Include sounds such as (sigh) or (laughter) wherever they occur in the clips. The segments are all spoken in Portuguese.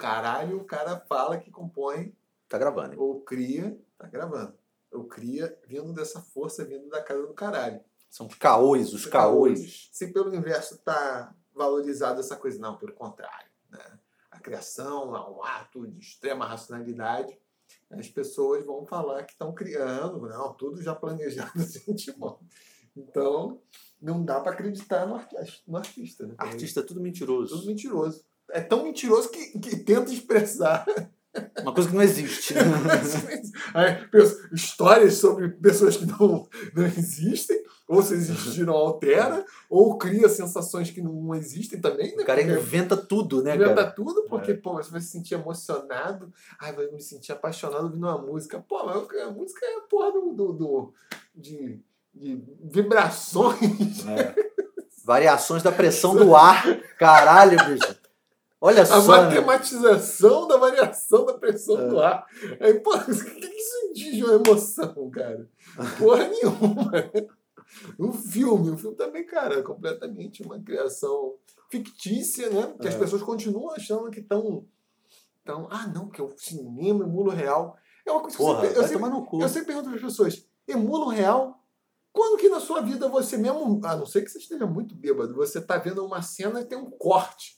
caralho, o cara fala que compõe Tá gravando. hein? ou cria, tá gravando. Ou cria vindo dessa força, vindo da casa do caralho. São os caôs, os caôs. Se pelo inverso tá valorizado essa coisa, não, pelo contrário. Né? A criação é um ato de extrema racionalidade. As pessoas vão falar que estão criando, não, tudo já planejado (laughs) de antemão. Então, não dá para acreditar no artista. No artista, né? Artista é tudo mentiroso. Tudo mentiroso. É tão mentiroso que, que tenta expressar Uma coisa que (laughs) não existe. Aí, pensa, histórias sobre pessoas que não, não existem, ou se existiram, (laughs) altera, ou cria sensações que não existem também, né? O cara inventa tudo, né, inventa cara? tudo, porque, É. pô, você vai se sentir emocionado, ai, vai me sentir apaixonado ouvindo uma música. Pô, mas a música é a porra do, do, do- de, de vibrações. É. Variações da pressão do (laughs) ar. Caralho, bicho. Olha A só, né? matematização da variação da pressão É. do ar. Aí, pô, (laughs) o que isso diz de uma emoção, cara? Porra nenhuma. (laughs) Um filme, o filme também, cara, é completamente uma criação fictícia, né? Que as É. pessoas continuam achando que estão. Tão, ah, não, que o cinema emula o real. É uma coisa que eu Porra, sempre, eu sempre, eu sempre pergunto para as pessoas: emula o real? Quando que na sua vida você mesmo, a não ser que você esteja muito bêbado, você tá vendo uma cena e tem um corte.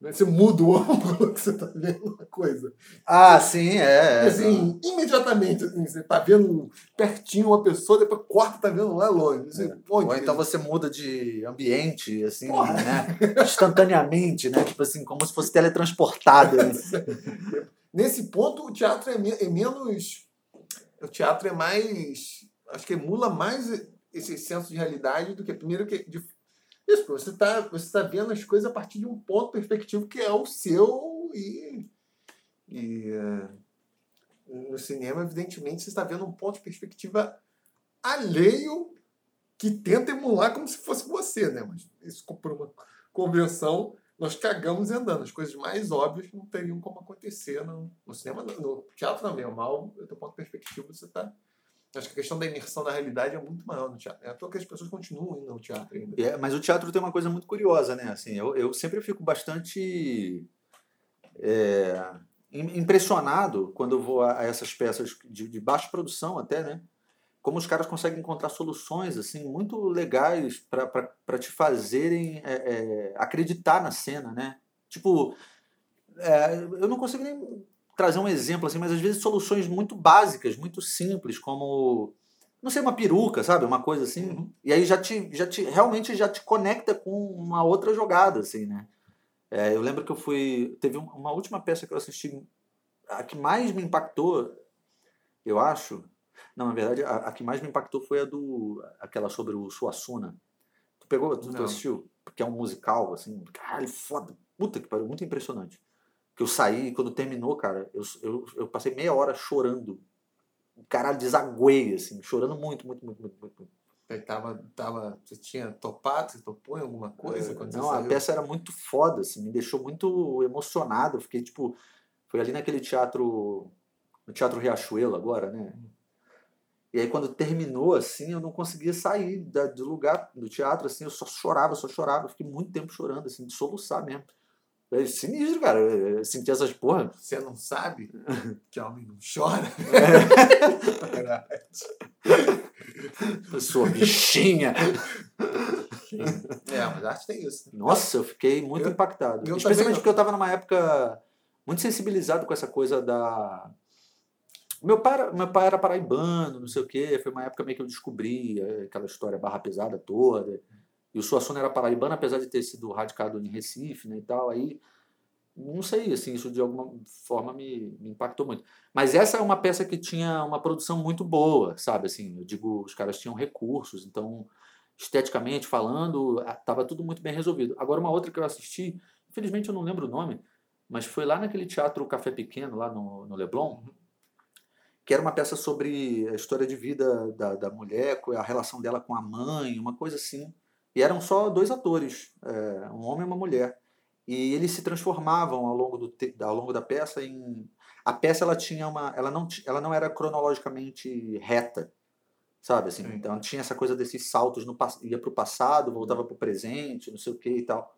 Né? Você muda o (laughs) ângulo que você tá vendo uma coisa. Ah, sim, é. é. assim, imediatamente, assim, você tá vendo pertinho uma pessoa, depois corta, tá vendo lá longe. Você, onde? Ou então você muda de ambiente, assim, Porra. né? Instantaneamente, né? Tipo assim, como se fosse teletransportado. né? (laughs) Nesse ponto, o teatro é, me- é menos. O teatro é mais. Acho que emula mais esse senso de realidade do que primeiro que. De, isso, você está você tá vendo as coisas a partir de um ponto perspectivo que é o seu e. e eh, no cinema, evidentemente, você está vendo um ponto de perspectiva alheio que tenta emular como se fosse você, né? Mas isso por uma convenção nós cagamos andando. As coisas mais óbvias não teriam como acontecer no, no cinema, no, no teatro também. É mal, do ponto de perspectiva, você está. Acho que a questão da imersão na realidade é muito maior no teatro. É à toa que as pessoas continuam indo ao teatro ainda. É, mas o teatro tem uma coisa muito curiosa, né? Assim, eu, eu sempre fico bastante é, im- impressionado quando eu vou a, a essas peças de, de baixa produção até, né? Como os caras conseguem encontrar soluções assim muito legais para te fazerem é, é, acreditar na cena, né? Tipo, é, eu não consigo nem trazer um exemplo assim, mas às vezes soluções muito básicas, muito simples, como não sei, uma peruca, sabe? Uma coisa assim. Uhum. E aí já te, já te realmente já te conecta com uma outra jogada, assim, né? É, eu lembro que eu fui. Teve um- uma última peça que eu assisti, a que mais me impactou, eu acho. Não, na verdade, a, a que mais me impactou foi a do. aquela sobre o Suassuna. Tu pegou? Tu, tu assistiu? Porque é um musical, assim. Caralho, foda. Puta que pariu, muito impressionante. Que eu saí, quando terminou, cara, eu, eu, eu passei meia hora chorando. Caralho, desaguei, assim, chorando muito, muito, muito, muito, muito. Aí tava, tava, você tinha topado, você topou em alguma coisa? quando Não, você a peça era muito foda, assim, me deixou muito emocionado. Eu fiquei, tipo, foi ali naquele teatro, no Teatro Riachuelo agora, né? E aí quando terminou, assim, eu não conseguia sair da- do lugar, do teatro, assim, eu só chorava, só chorava. Eu fiquei muito tempo chorando, assim, de soluçar mesmo. É sinistro, cara. Eu senti essas porra. Você não sabe que homem não chora? (laughs) Sua bichinha. é, mas a arte tem isso. né? Nossa, eu fiquei muito Eu- impactado. eu Especialmente porque eu estava numa época muito sensibilizado com essa coisa da. Meu pai, era, meu pai era paraibano, não sei o quê. Foi uma época meio que eu descobri eh, aquela história barra pesada toda. E o Suassuna era paraibano, apesar de ter sido radicado em Recife né, e tal. Aí, não sei, assim, isso de alguma forma me, me impactou muito. Mas essa é uma peça que tinha uma produção muito boa, sabe? Assim, eu digo, os caras tinham recursos, então, esteticamente falando, estava tudo muito bem resolvido. Agora, uma outra que eu assisti, infelizmente eu não lembro o nome, mas foi lá naquele teatro Café Pequeno, lá no, no Leblon, que era uma peça sobre a história de vida da, da mulher, a relação dela com a mãe, uma coisa assim. E eram só dois atores, é, um homem e uma mulher. E eles se transformavam ao longo, do ao longo da peça em. A peça ela tinha uma. Ela não, ela não era cronologicamente reta, sabe? Assim, Sim. então tinha essa coisa desses saltos, no, ia para o passado, voltava para o presente, não sei o que e tal.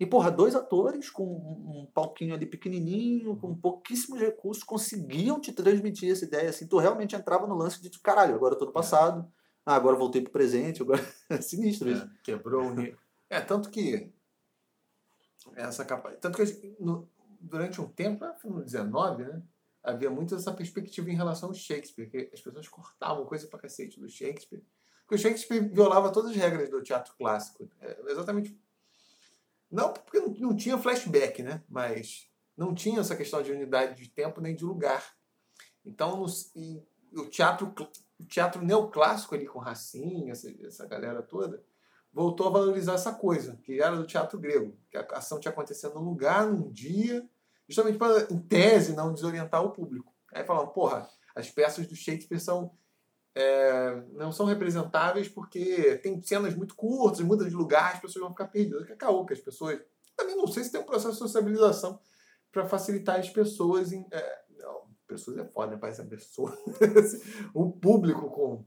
E, porra, dois atores com um palquinho ali pequenininho, com pouquíssimos recursos, conseguiam te transmitir essa ideia. Assim, tu realmente entrava no lance de, caralho, agora eu tô no passado, ah, agora voltei pro presente, agora... (laughs) é sinistro isso. É, quebrou o nível. É, tanto que essa capa... Tanto que no, durante um tempo, no 19, né? Havia muito essa perspectiva em relação ao Shakespeare, que as pessoas cortavam coisa pra cacete do Shakespeare. Porque o Shakespeare violava todas as regras do teatro clássico. É exatamente não porque não tinha flashback, né? Mas não tinha essa questão de unidade de tempo nem de lugar. Então, no, o teatro o teatro neoclássico ali com Racine, essa, essa galera toda, voltou a valorizar essa coisa, que era do teatro grego, que a ação tinha acontecido num lugar, num dia, justamente para, em tese, não desorientar o público. Aí falavam, porra, as peças do Shakespeare são é, não são representáveis porque tem cenas muito curtas, muda de lugar, as pessoas vão ficar perdidas. Que é caô, que as pessoas. Também não sei se tem um processo de sociabilização para facilitar as pessoas em. É, pessoas é foda, né? Parece a pessoa. (laughs) o público com,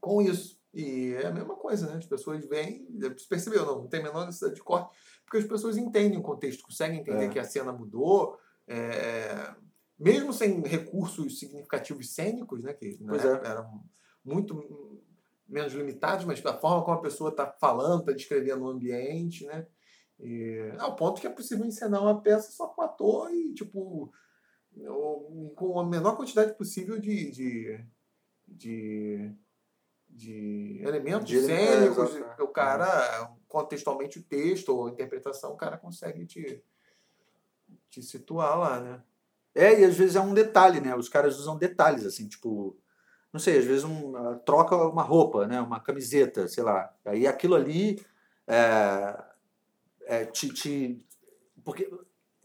com isso. E é a mesma coisa, né? As pessoas vêm. Você percebeu, não, não tem a menor necessidade de corte, porque as pessoas entendem o contexto, conseguem entender é. que a cena mudou. É, mesmo sem recursos significativos cênicos, né, que né, é. eram muito menos limitados, mas a forma como a pessoa está falando, está descrevendo o ambiente, né, e, ao ponto que é possível encenar uma peça só com ator e, tipo, com a menor quantidade possível de, de, de, de elementos de cênicos, é, o cara, contextualmente o texto ou a interpretação, o cara consegue te, te situar lá, né. É, e às vezes é um detalhe, né? Os caras usam detalhes, assim, tipo, não sei, às vezes um, uh, troca uma roupa, né? Uma camiseta, sei lá. Aí aquilo ali é, é, te, te, Porque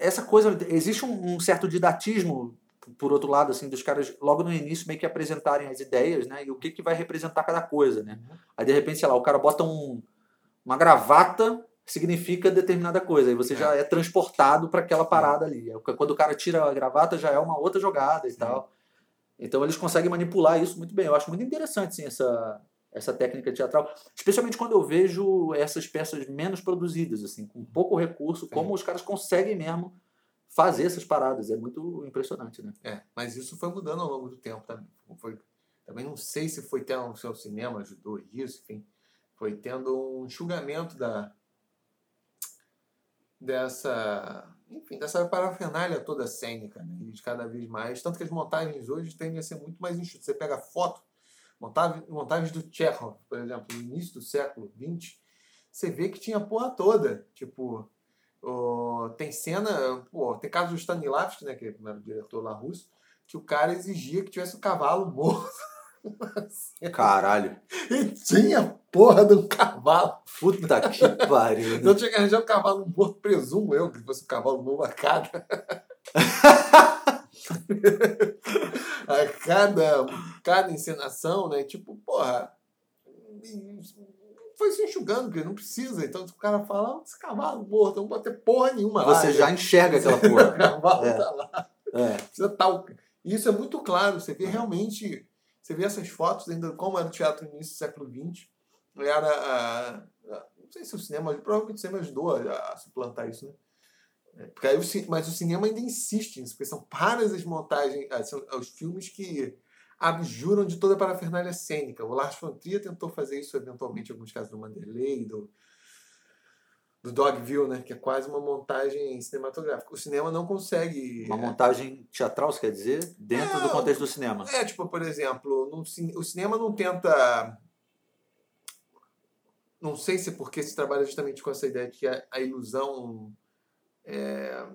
essa coisa. Existe um, um, certo didatismo, por outro lado, assim, dos caras logo no início meio que apresentarem as ideias, né? E o que, que vai representar cada coisa, né? Uhum. Aí de repente, sei lá, o cara bota um, uma gravata significa determinada coisa. Aí você é. já é transportado para aquela parada ali. É quando o cara tira a gravata, já é uma outra jogada e Sim. tal. Então eles conseguem manipular isso muito bem. Eu acho muito interessante sim, essa, essa técnica teatral, especialmente quando eu vejo essas peças menos produzidas, assim, com pouco recurso, como os caras conseguem mesmo fazer essas paradas. É muito impressionante, né? É, mas isso foi mudando ao longo do tempo também. Foi, também não sei se foi tendo o seu cinema ajudou isso, enfim, foi tendo um enxugamento da, dessa, enfim, dessa parafernália toda cênica, né? E de cada vez mais. Tanto que as montagens hoje tendem a ser muito mais enxutas. Você pega foto, montagens do Chekhov, por exemplo, no início do século XX, você vê que tinha a porra toda. Tipo, oh, tem cena, pô, tem caso do Stanislavski, né, que é o diretor lá russo, que o cara exigia que tivesse um cavalo morto. (laughs) Caralho. E tinha porra de um cavalo. Puta que (laughs) pariu. Né? Então tinha que arranjar um cavalo morto, presumo eu, que fosse um cavalo novo a cada. (laughs) (laughs) a cada, cada encenação, né? Tipo, porra. Foi se enxugando, porque não precisa. Então o cara fala, esse cavalo morto, não pode ter porra nenhuma Você lá, já enxerga aquela porra. (laughs) o cavalo é. tá lá. É. Precisa tal. Isso é muito claro, você vê realmente você vê essas fotos ainda como era o teatro no início do século XX. Era. A, a, não sei se o cinema. Provavelmente o cinema ajudou a, a suplantar isso, né? É, porque aí o, mas o cinema ainda insiste nisso, porque são várias as montagens, ah, são os filmes que abjuram de toda a parafernália cênica. O Lars von Trier tentou fazer isso eventualmente em alguns casos do Manderley, do, do Dogville, né? Que é quase uma montagem cinematográfica. O cinema não consegue. Uma montagem teatral, você quer dizer? Dentro é, do contexto do cinema. É, tipo, por exemplo, no, o cinema não tenta. Não sei se é porque se trabalha justamente com essa ideia de que a, a ilusão é,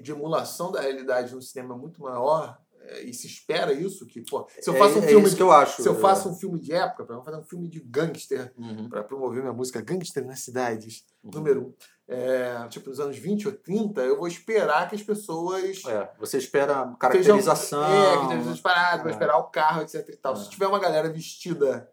de emulação da realidade no cinema é muito maior é, e se espera isso que pô, se eu faço um é, filme de, que eu acho se eu faço um filme de época para fazer um filme de gangster uhum. para promover minha música gangster nas cidades uhum. número um, é, tipo nos anos 20 ou 30 eu vou esperar que as pessoas é, você espera caracterização é, que estejam disparados, vai é. esperar o carro etc e tal se tiver uma galera vestida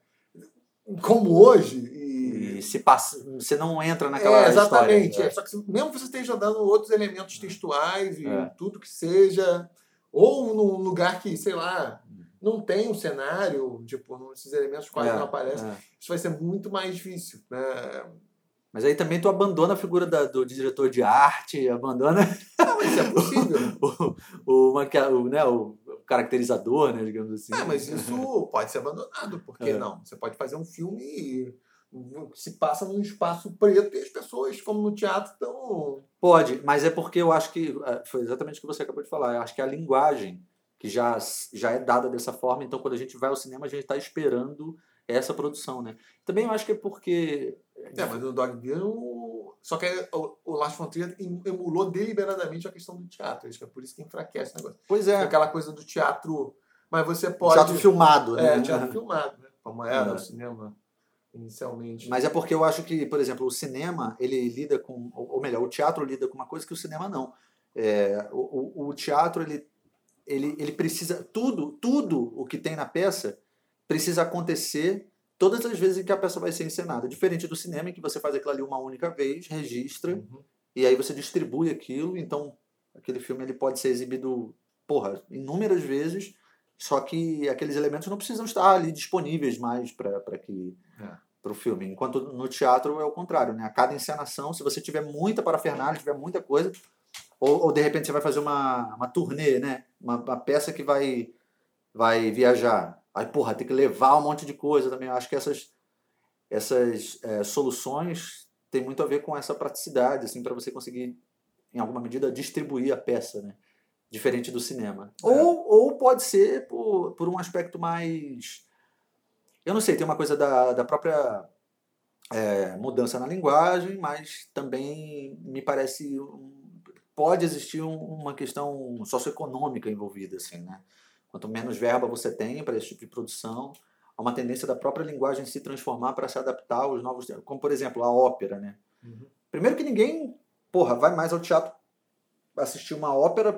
como hoje e, e se passa você não entra naquela é, exatamente história, só que mesmo que você esteja dando outros elementos textuais e tudo que seja ou num lugar que, sei lá, não tem um cenário, tipo, esses elementos quase é, não aparecem. É. Isso vai ser muito mais difícil. Né? Mas aí também tu abandona a figura da- do diretor de arte, abandona Não, mas isso é possível. (laughs) o, o, o, né, o caracterizador, né, digamos assim. É, mas isso pode ser abandonado, por que É. não? Você pode fazer um filme se passa num espaço preto e as pessoas, como no teatro, estão. Pode, mas é porque eu acho que é, foi exatamente o que você acabou de falar. Eu acho que a linguagem que já, já é dada dessa forma, então quando a gente vai ao cinema, a gente está esperando essa produção, né? Também eu acho que é porque. É, mas no Dogville. o- Só que o, o Lars von Trier em- emulou deliberadamente a questão do teatro. Acho que é por isso que enfraquece o negócio. Pois é, Aquela coisa do teatro. Mas você pode. teatro filmado, né? É, teatro filmado, né? Como era É. o cinema inicialmente. Mas é porque eu acho que, por exemplo, o cinema, ele lida com, ou melhor, o teatro lida com uma coisa que o cinema não. É, o, o, o teatro, ele, ele, ele precisa, tudo, tudo o que tem na peça precisa acontecer todas as vezes em que a peça vai ser encenada. Diferente do cinema, em que você faz aquilo ali uma única vez, registra, Uhum. e aí você distribui aquilo, então aquele filme ele pode ser exibido, porra, inúmeras vezes, só que aqueles elementos não precisam estar ali disponíveis mais para que É. para o filme. Enquanto no teatro é o contrário, né? A cada encenação, se você tiver muita parafernália, tiver muita coisa, ou, ou de repente você vai fazer uma, uma turnê, né? Uma, uma peça que vai vai viajar. Aí, porra, tem que levar um monte de coisa também. Eu acho que essas essas é, soluções têm muito a ver com essa praticidade, assim, para você conseguir, em alguma medida, distribuir a peça, né? Diferente do cinema. É. Ou, ou pode ser por, por um aspecto mais. Eu não sei, tem uma coisa da, da própria é, mudança na linguagem, mas também me parece. pode existir um- uma questão socioeconômica envolvida, assim, né? Quanto menos verba você tem para esse tipo de produção, há uma tendência da própria linguagem se transformar para se adaptar aos novos tempos. Como, por exemplo, a ópera, né? Uhum. Primeiro que ninguém, porra, vai mais ao teatro assistir uma ópera.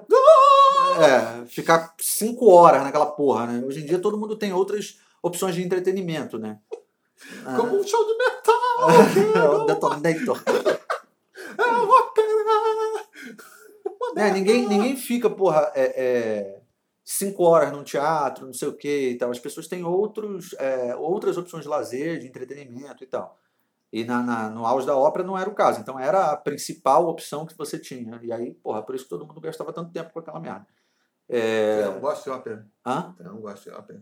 É, ficar cinco horas naquela porra, né? Hoje em dia todo mundo tem outras opções de entretenimento, né? Ah, Como um show de metal! (laughs) o Detonator. É uma ópera! É, ninguém, ninguém fica, porra, é, é, cinco horas num teatro, não sei o que e tal. As pessoas têm outros, é, outras opções de lazer, de entretenimento e tal. E na, na- no auge da ópera não era o caso. Então era a principal opção que você tinha. E aí, porra, por isso que todo mundo gastava tanto tempo com aquela merda. É, Eu não gosto de ópera. hã? Não gosto de ópera.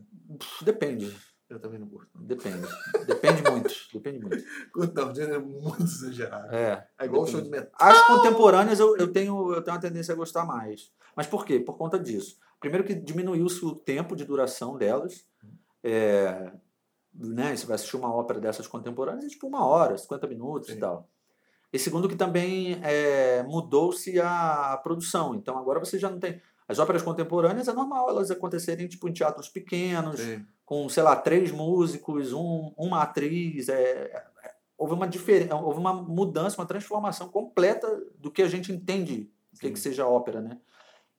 Depende. Eu também não curto. Depende. Depende muito. Depende muito. (laughs) Curto não, o gênero é muito exagerado. É. É igual o show de metal. As contemporâneas eu, eu, tenho, eu tenho uma tendência a gostar mais. Mas por quê? Por conta disso. Primeiro que diminuiu-se o tempo de duração delas. É, né, você vai assistir uma ópera dessas contemporâneas, é tipo uma hora, 50 minutos Sim. e tal. E segundo que também é, mudou-se a produção. Então agora você já não tem... As óperas contemporâneas é normal elas acontecerem tipo em teatros pequenos, Sim. com, sei lá, três músicos, um, uma atriz. É, é, houve, uma diferença, houve uma mudança, uma transformação completa do que a gente entende que, Sim. que seja ópera, né?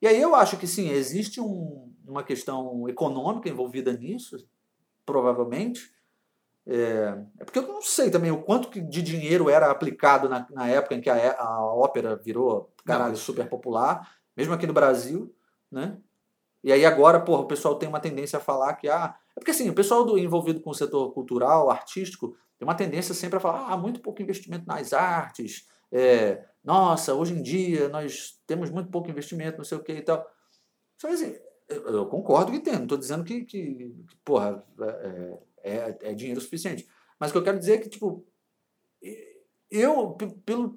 E aí eu acho que sim, existe um, uma questão econômica envolvida nisso, provavelmente. É, é porque eu não sei também o quanto de dinheiro era aplicado na, na época em que a, a ópera virou caralho, super popular, mesmo aqui no Brasil, né? E aí agora, porra, o pessoal tem uma tendência a falar que ah, é porque assim, o pessoal do envolvido com o setor cultural, artístico, tem uma tendência sempre a falar, ah, muito pouco investimento nas artes, é, nossa, hoje em dia nós temos muito pouco investimento, não sei o que e tal. Só assim, eu, concordo que tem, não estou dizendo que, que, que, porra, é, é, é dinheiro suficiente. Mas o que eu quero dizer é que, tipo, eu, pe- pelo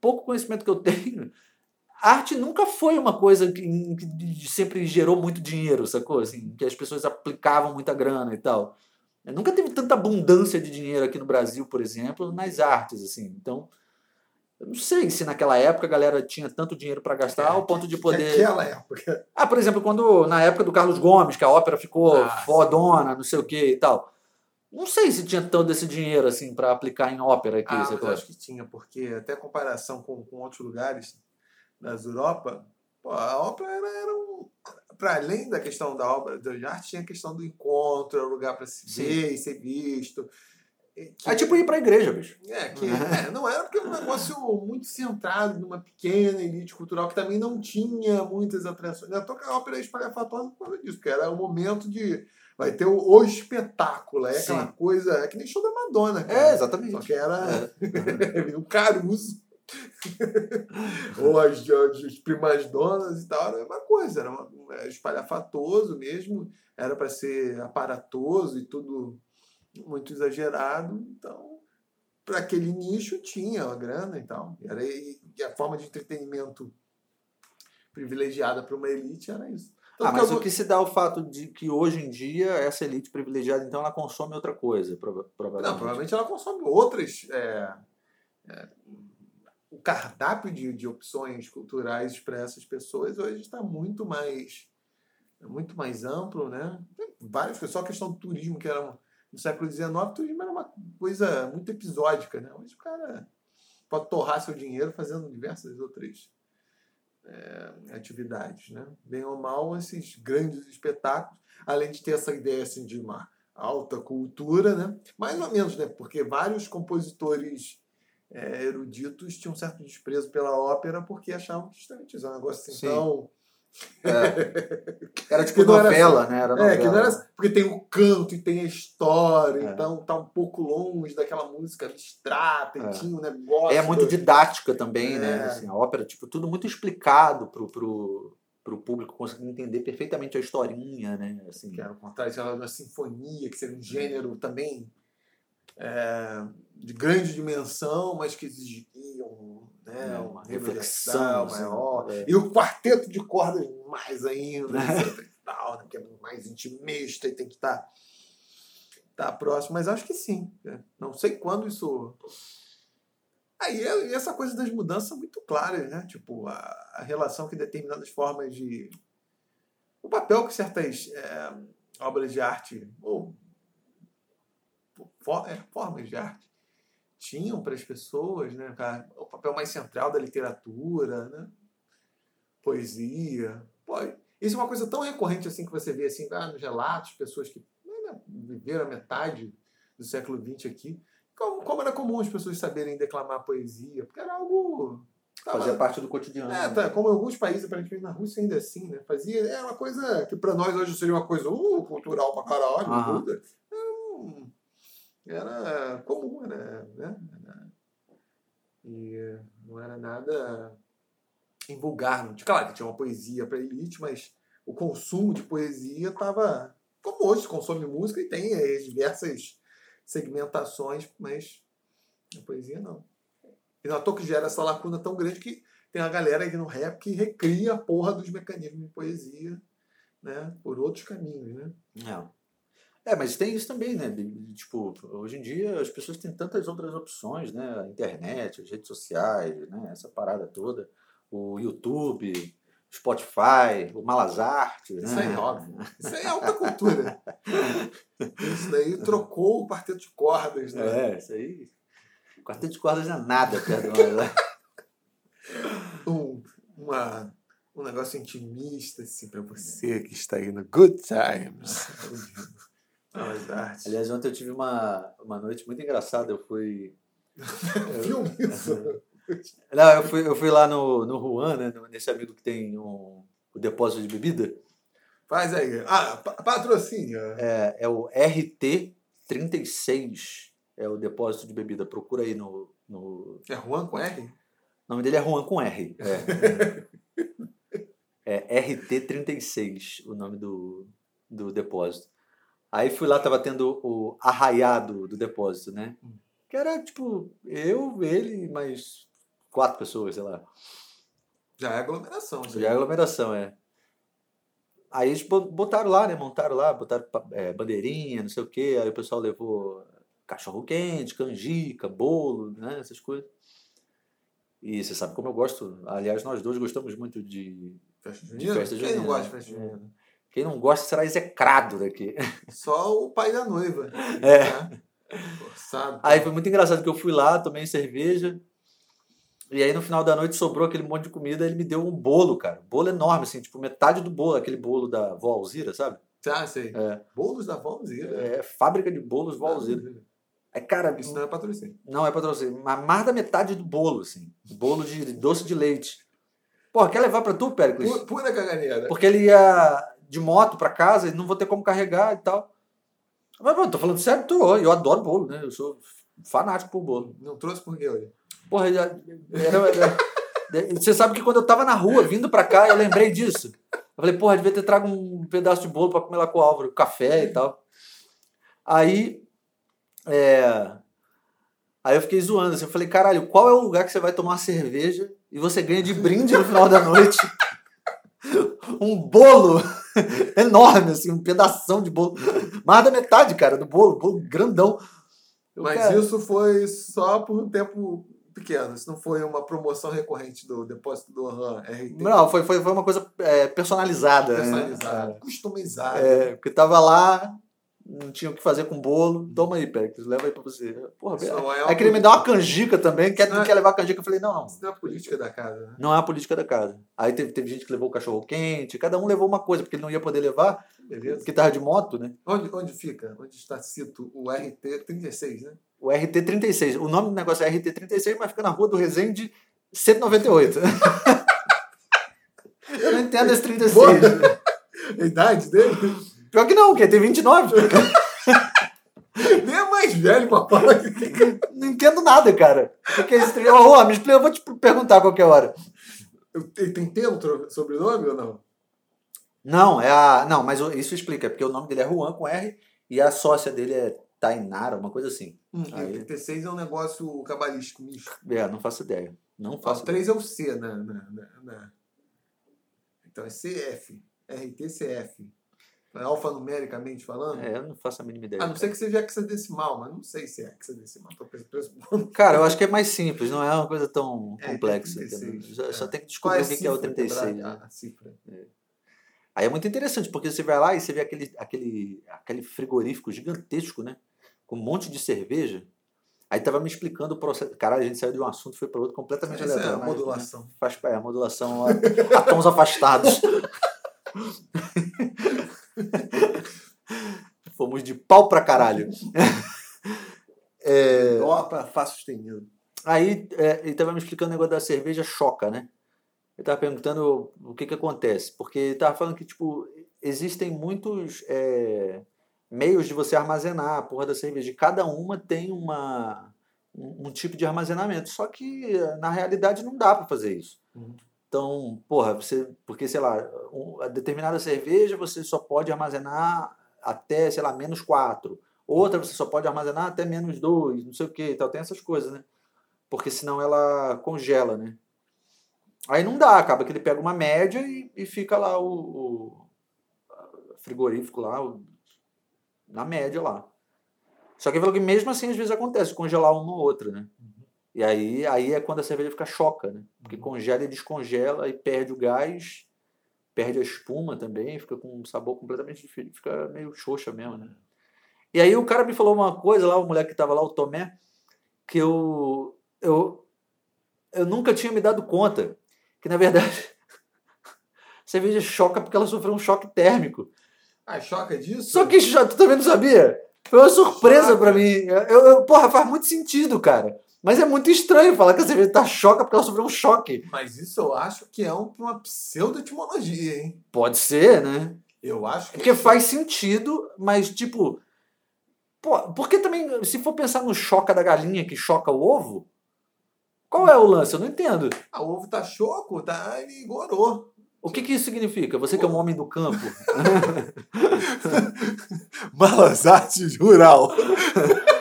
pouco conhecimento que eu (laughs) tenho, a arte nunca foi uma coisa que, que sempre gerou muito dinheiro, sacou? Assim, que as pessoas aplicavam muita grana e tal. Nunca teve tanta abundância de dinheiro aqui no Brasil, por exemplo, nas artes, assim. Então, eu não sei se naquela época a galera tinha tanto dinheiro para gastar ao ponto de poder. (laughs) Naquela época. Ah, por exemplo, quando na época do Carlos Gomes, que a ópera ficou Ah, fodona, não sei o que e tal. Não sei se tinha todo esse dinheiro assim para aplicar em ópera aqui, Ah, mas eu acho que tinha, porque até comparação com, com outros lugares das Europa, pô, a ópera era, era um. Para além da questão da obra de arte, tinha a questão do encontro, era um lugar para se Sim. ver e ser visto. que- É tipo ir pra igreja, bicho. É, que é, não era porque era um negócio muito centrado numa pequena elite cultural que também não tinha muitas atrações. Eu toco a ópera espalhafatosa por causa disso, porque era o momento de. Vai ter o, o espetáculo, é aquela Sim. coisa. É que nem show da Madonna, É, cara. exatamente. Só que era É. o (laughs) Caruso. (laughs) Ou as, as, as primas donas e tal, era a mesma coisa, era uma, era espalhafatoso mesmo, era para ser aparatoso e tudo muito exagerado, então para aquele nicho tinha a grana e tal. Era, e a forma de entretenimento privilegiada para uma elite era isso. Tanto Ah, mas eu- o que se dá ao fato de que hoje em dia essa elite privilegiada, então, ela consome outra coisa, prova- provavelmente. Não, provavelmente ela consome outras. é, é, o cardápio de, de opções culturais para essas pessoas hoje está muito mais muito mais amplo, né? Várias só a questão do turismo, que era no século XIX, o turismo era uma coisa muito episódica, né? Hoje o cara pode torrar seu dinheiro fazendo diversas outras é, atividades, né? Bem ou mal, esses grandes espetáculos, além de ter essa ideia assim, de uma alta cultura, né? Mais ou menos, né? Porque vários compositores é, eruditos tinham um certo desprezo pela ópera porque achavam que justamente isso é um negócio assim Sim. tão... É. (laughs) Era tipo não era novela, né? Era É, que não novela. era... Porque tem o canto e tem a história, É. então tá um pouco longe daquela música abstrata e É. tinha um negócio... É muito didática também, né? É. Assim, a ópera, tipo, tudo muito explicado pro, pro, pro público conseguir entender perfeitamente a historinha, né? Assim, que era o contrário, lá, uma sinfonia, que seria um gênero também é, de grande dimensão, mas que exigiam né, É, uma reflexão reflexão, assim, maior. é. E o quarteto de cordas mais ainda, (laughs) tal, né, que é mais intimista e tem que estar tá próximo. Mas acho que sim. né? Não sei quando isso... Aí e essa coisa das mudanças são muito claras, né? Tipo, a, a relação que determinadas formas de. O papel que certas é, obras de arte, ou for- é, formas de arte, tinham para as pessoas, né? cara? O papel mais central da literatura, né? Poesia. Pô, isso é uma coisa tão recorrente assim que você vê assim, ah, nos relatos, pessoas que né, viveram a metade do século XX aqui. Como, como era comum as pessoas saberem declamar poesia, porque era algo. tava- fazia parte do cotidiano. é, tá, como em alguns países, aparentemente na Rússia ainda assim, né? Fazia. É uma coisa que para nós hoje seria uma coisa uh, cultural pra caralho. Aham. tudo. Hum, Era comum, era, né? E eh, não era nada em vulgar. Não. Claro que tinha uma poesia para elite, mas o consumo de poesia estava. Como hoje consome música e tem as diversas segmentações, mas a poesia não. E não é toa que gera essa lacuna tão grande que tem a galera aí no rap que recria a porra dos mecanismos de poesia, né? Por outros caminhos, né? É. É, mas tem isso também, né? Tipo, hoje em dia as pessoas têm tantas outras opções, né? A internet, as redes sociais, né? Essa parada toda. O YouTube, Spotify, o Malas Artes, né? Isso aí, óbvio. Isso aí é alta (laughs) cultura. Isso daí trocou o quarteto de cordas, né? É, isso aí. Quarteto de cordas não é nada perto do. (laughs) Um, uma, um negócio intimista, assim, pra você que está aí no Good Times. As artes. Aliás, ontem eu tive uma, uma noite muito engraçada. Eu fui. (laughs) Viu isso? (laughs) Não, eu fui, eu fui lá no, no Juan, né? Nesse amigo que tem um, o depósito de bebida. Faz aí. Ah, pa- patrocínio. É, é o RT36, é o depósito de bebida. Procura aí no. no... É Juan com R? O nome dele é Juan com R. É, (laughs) é RT36, o nome do, do depósito. Aí fui lá, tava tendo o arraiado do depósito, né? Que era tipo eu, ele, e mais quatro pessoas, sei lá. Já é aglomeração. Já é aglomeração, é. Aí eles bo- botaram lá, né? Montaram lá, botaram é, bandeirinha, não sei o quê. Aí o pessoal levou cachorro quente, canjica, bolo, né? Essas coisas. E você sabe como eu gosto. Aliás, nós dois gostamos muito de. Festa De junina? festa Quem junina, não gosta de né? festa junina? Quem não gosta será execrado daqui. Só o pai da noiva. (laughs) É. Né? Forçado. Aí foi muito engraçado que eu fui lá, tomei cerveja. E aí no final da noite sobrou aquele monte de comida, ele me deu um bolo, cara. Bolo enorme, assim, tipo metade do bolo, aquele bolo da vó Alzira, sabe? Ah, sei. É. Bolos da Valzira. É fábrica de bolos vó Alzira. Aí, cara, Isso não é patrocínio. não é patrocínio, mas mais da metade do bolo, assim. Bolo de doce de leite. Porra, quer levar pra tu, Péricles? Pu- Pura caganeira. Porque ele ia de moto pra casa e não vou ter como carregar e tal. Mas, mano, tô falando sério, tô. Eu adoro bolo, né? Eu sou fanático por bolo. Não trouxe por quê, olha? Porra, já- era- era- você sabe que quando eu tava na rua, vindo pra cá, eu lembrei disso. Eu falei, porra, devia ter trago um pedaço de bolo pra comer lá com o Álvaro, café e tal. Aí, é... Aí eu fiquei zoando, assim, eu falei, caralho, qual é o lugar que você vai tomar cerveja e você ganha de brinde no final da noite (laughs) um bolo (laughs) enorme, assim, um pedação de bolo. Mais da metade, cara, do bolo, bolo grandão. Eu, Mas cara, isso foi só por um tempo pequeno. Isso não foi uma promoção recorrente do depósito do RAM RT. Não, foi, foi, foi uma coisa é, personalizada. né? Personalizado, customizado. É, porque tava lá, não tinha o que fazer com bolo. Toma aí, Péricles, leva aí pra você. Porra, Isso velho. não é Aí uma queria me dar uma canjica também. Quer, Ah. quer levar canjica? Eu falei, não, Isso não é a política da casa, né? não é a política da casa. Aí teve, teve gente que levou o cachorro quente, cada um levou uma coisa, porque ele não ia poder levar, Beleza? porque tava de moto, né? Onde, onde fica? Onde está cito o RT36, né? O RT36. O nome do negócio é RT36, mas fica na rua do Resende 198. (laughs) Eu não entendo esse 36. Boa. A idade dele? Pior que não, porque tem 29. Nem é mais velho, papai. Não entendo nada, cara. Porque Ô, ô, me explica, eu vou te perguntar a qualquer hora. Ele tem tempo sobrenome ou não? Não, é a. Não, mas o- isso explica, porque o nome dele é Juan com R e a sócia dele é Tainara, uma coisa assim. Aí. O 36 é um negócio cabalístico. É, não faço ideia. Não O faço 3 é o C, na, na, na- na- Então é CF. RTCF. É Alfanumericamente falando? É, eu não faço a mínima ideia. A não ser que seja hexadecimal, mas não sei se é hexadecimal. Tô pressupondo. (laughs) Cara, eu acho que é mais simples, não é uma coisa tão É, complexa. 36, entendeu? Só, é. só tem que descobrir é o que que é o cifra, 36. lembrar né? A cifra. Aí é muito interessante, porque você vai lá e você vê aquele, aquele, aquele frigorífico gigantesco, né? Com um monte de cerveja. Aí tava me explicando o processo. Caralho, a gente saiu de um assunto e foi para outro completamente Essa é a aleatório. mas, né, modulação. Faz é, a modulação a, a tons afastados. (laughs) (laughs) Fomos de pau pra caralho. (laughs) É, Dó para Fá sustenido. Aí é, ele estava me explicando o negócio da cerveja choca, né? Ele estava perguntando o que que acontece. Porque ele estava falando que, tipo, existem muitos é, meios de você armazenar a porra da cerveja. E cada uma tem uma, um, um tipo de armazenamento. Só que, na realidade, não dá para fazer isso. Uhum. Então, porra, você, porque, sei lá, um, a determinada cerveja você só pode armazenar até, sei lá, menos 4. Outra você só pode armazenar até menos 2, não sei o que e tal. Tem essas coisas, né? Porque senão ela congela, né? Aí não dá, acaba que ele pega uma média e, e fica lá o, o frigorífico lá, o- na média lá. Só que que mesmo assim às vezes acontece, congelar uma ou outra, né? E aí, aí é quando a cerveja fica choca, né? Porque congela e descongela e perde o gás, perde a espuma também, fica com um sabor completamente diferente, fica meio xoxa mesmo, né? E aí o cara me falou uma coisa lá, o moleque que tava lá, o Tomé, que eu, eu, eu nunca tinha me dado conta que, na verdade, (laughs) a cerveja choca porque ela sofreu um choque térmico. Ah, choca disso? Só que tu também não sabia? Foi uma surpresa pra mim. Eu, eu- porra, faz muito sentido, cara. Mas é muito estranho falar que a cerveja tá choca porque ela sofreu um choque. Mas isso eu acho que é um- uma pseudo-etimologia, hein? Pode ser, né? Eu acho que. Porque faz sentido, mas tipo. Pô, porque também, se for pensar no choca da galinha que choca o ovo, qual é o lance? Eu não entendo. Ah, o ovo tá choco, tá? Ele gorou. O que, que isso significa? Você que é um homem do campo. (laughs) Malas Artes Rural. (laughs)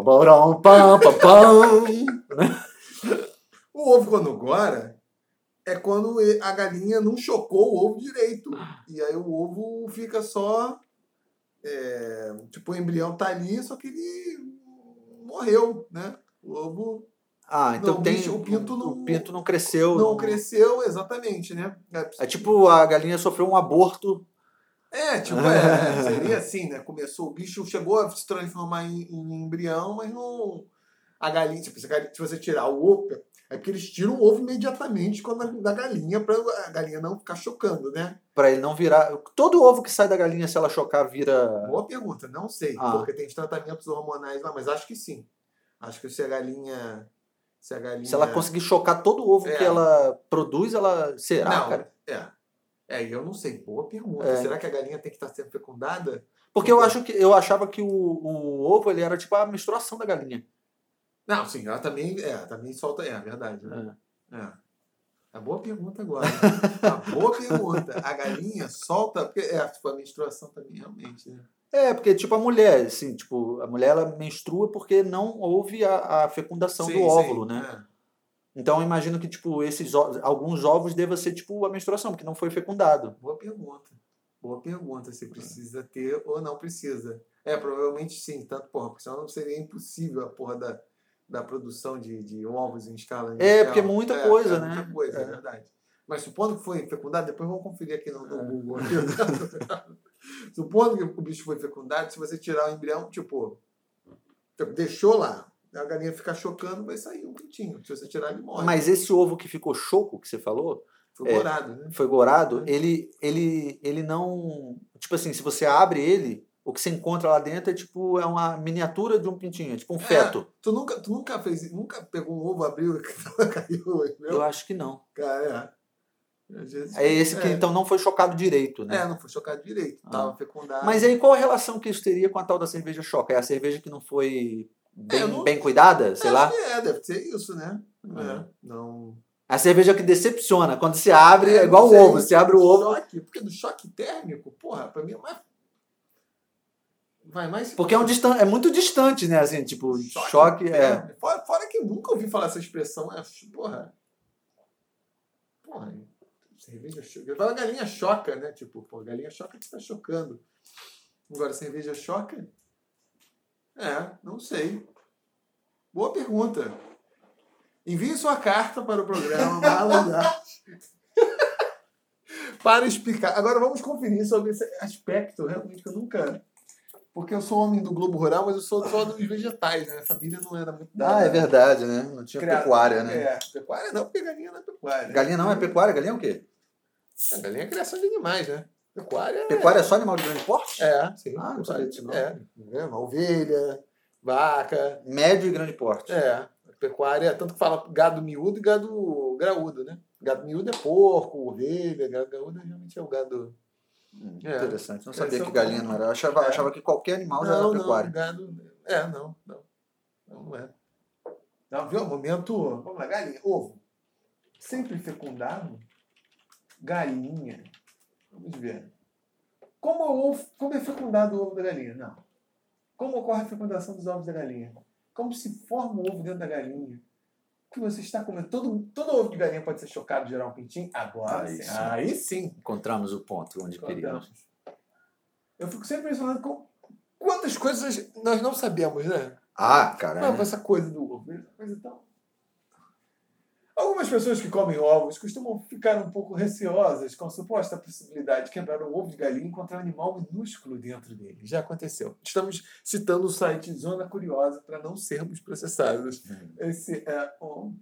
Pam, pam, pam, pam, (laughs) pam. O ovo quando gora é quando a galinha não chocou o ovo direito. E aí o ovo fica só. é, tipo, o embrião tá ali, só que ele morreu, né? O ovo Ah, então Não, o tem. bicho- o pinto o não- pinto não cresceu. não cresceu exatamente, né? É tipo a galinha sofreu um aborto. É, tipo, é, (laughs) seria assim, né? Começou, o bicho chegou a se transformar em, em embrião, mas não. A galinha, tipo, se, você tirar o ovo. É porque eles tiram o ovo imediatamente quando da galinha, pra a galinha não ficar chocando, né? Pra ele não virar. Todo ovo que sai da galinha, se ela chocar, vira. Boa pergunta, não sei, Ah. porque tem os tratamentos hormonais lá, mas acho que sim. Acho que se a galinha. Se a galinha. Se ela conseguir chocar todo o ovo É. que ela produz, ela. Será, não, cara? É. É, eu não sei. Boa pergunta. É. Será que a galinha tem que estar sendo fecundada? Porque eu, acho que, eu achava que o, o ovo ele era tipo a menstruação da galinha. Não, sim, ela também, é, também solta. É, é verdade, né? É. É boa pergunta agora. a (laughs) boa pergunta. A galinha solta. Porque, é, tipo, a menstruação também, realmente, né? É, porque tipo a mulher, assim, tipo, a mulher ela menstrua porque não houve a, a fecundação Sim, do sim, óvulo, né? é. Então eu imagino que tipo esses alguns ovos deva ser tipo a menstruação, porque não foi fecundado. Boa pergunta. Boa pergunta. Se precisa ter ou não precisa. É, provavelmente sim. Tanto, porra, porque senão seria impossível a porra da, da produção de, de ovos em escala É, porque é muita coisa, né? Muita coisa, é. É. verdade. Mas supondo que foi fecundado, depois vamos conferir aqui no, no É. Google. (laughs) supondo que o bicho foi fecundado, se você tirar o embrião, tipo, deixou lá, a galinha ficar chocando, vai sair um pintinho. Se você tirar, ele morre. Mas esse ovo que ficou choco, que você falou, foi é. morado, né? foi gorado, É. ele, ele, ele não. Tipo assim, se você abre ele, o que você encontra lá dentro é tipo é uma miniatura de um pintinho, é tipo um feto. Tu nunca, tu nunca fez, nunca pegou um ovo, abriu e (laughs) caiu, Eu meu? acho que não. Cara, é. Vezes- É esse que é. então não foi chocado direito, né? É, não foi chocado direito. Ah. Tava fecundado. Mas aí qual a relação que isso teria com a tal da cerveja choca? É a cerveja que não foi bem, É, não- bem cuidada, sei lá? É, deve ser isso, né? É. É, não. A cerveja que decepciona. Quando se abre, é, É, igual o ovo. Você abre o ovo. Choque, porque do choque térmico, porra, pra mim é mais. Vai mais. Porque é, um distan é muito distante, né? Assim, tipo, choque, é. térmico. Fora, fora que eu nunca ouvi falar essa expressão. É, porra. Porra. Cerveja choca. Fala galinha choca, né? Tipo, pô, galinha choca que tá chocando. Agora, cerveja choca? É, não sei. Boa pergunta. Envie sua carta para o programa (laughs) para explicar. Agora vamos conferir sobre esse aspecto, realmente, que eu nunca. Porque eu sou homem do Globo Rural, mas eu sou só dos vegetais, né? A família não era muito. Ah, é verdade, né? Não tinha criada- pecuária, né? É, pecuária não, porque galinha não é pecuária. Galinha não é pecuária? Galinha é o quê? A galinha é criação de animais, né? Pecuária é. Pecuária é só animal de grande porte? É, sim. Ah, não sabia disso, não. É, é, uma ovelha, vaca. Médio e grande porte. É, pecuária, tanto que fala gado miúdo e gado graúdo, né? Gado miúdo é porco, ovelha, gado graúdo realmente é o gado. Hum, É. Interessante. Não Esse sabia é que galinha não era. Eu achava, É. achava que qualquer animal já não, era pecuária. não, gado. É, não, não. Não, não é. Não, viu? Momento. Vamos lá, galinha. Ovo. Sempre fecundado. Galinha. Vamos ver. Como, como é fecundado o ovo da galinha? Não. Como ocorre a fecundação dos ovos da galinha? Como se forma o ovo dentro da galinha? O que você está comendo? Todo, todo ovo de galinha pode ser chocado gerar um pintinho? Agora Aí sim. Aí sim. Encontramos o ponto onde queríamos. Eu fico sempre impressionado com quantas coisas nós não sabemos, né? Ah, cara. Não, essa coisa do ovo. essa Coisa tão... Algumas pessoas que comem ovos costumam ficar um pouco receosas com a suposta possibilidade de quebrar um ovo de galinha e encontrar um animal minúsculo dentro dele. Já aconteceu. Estamos citando o site Zona Curiosa para não sermos processados. Esse é um...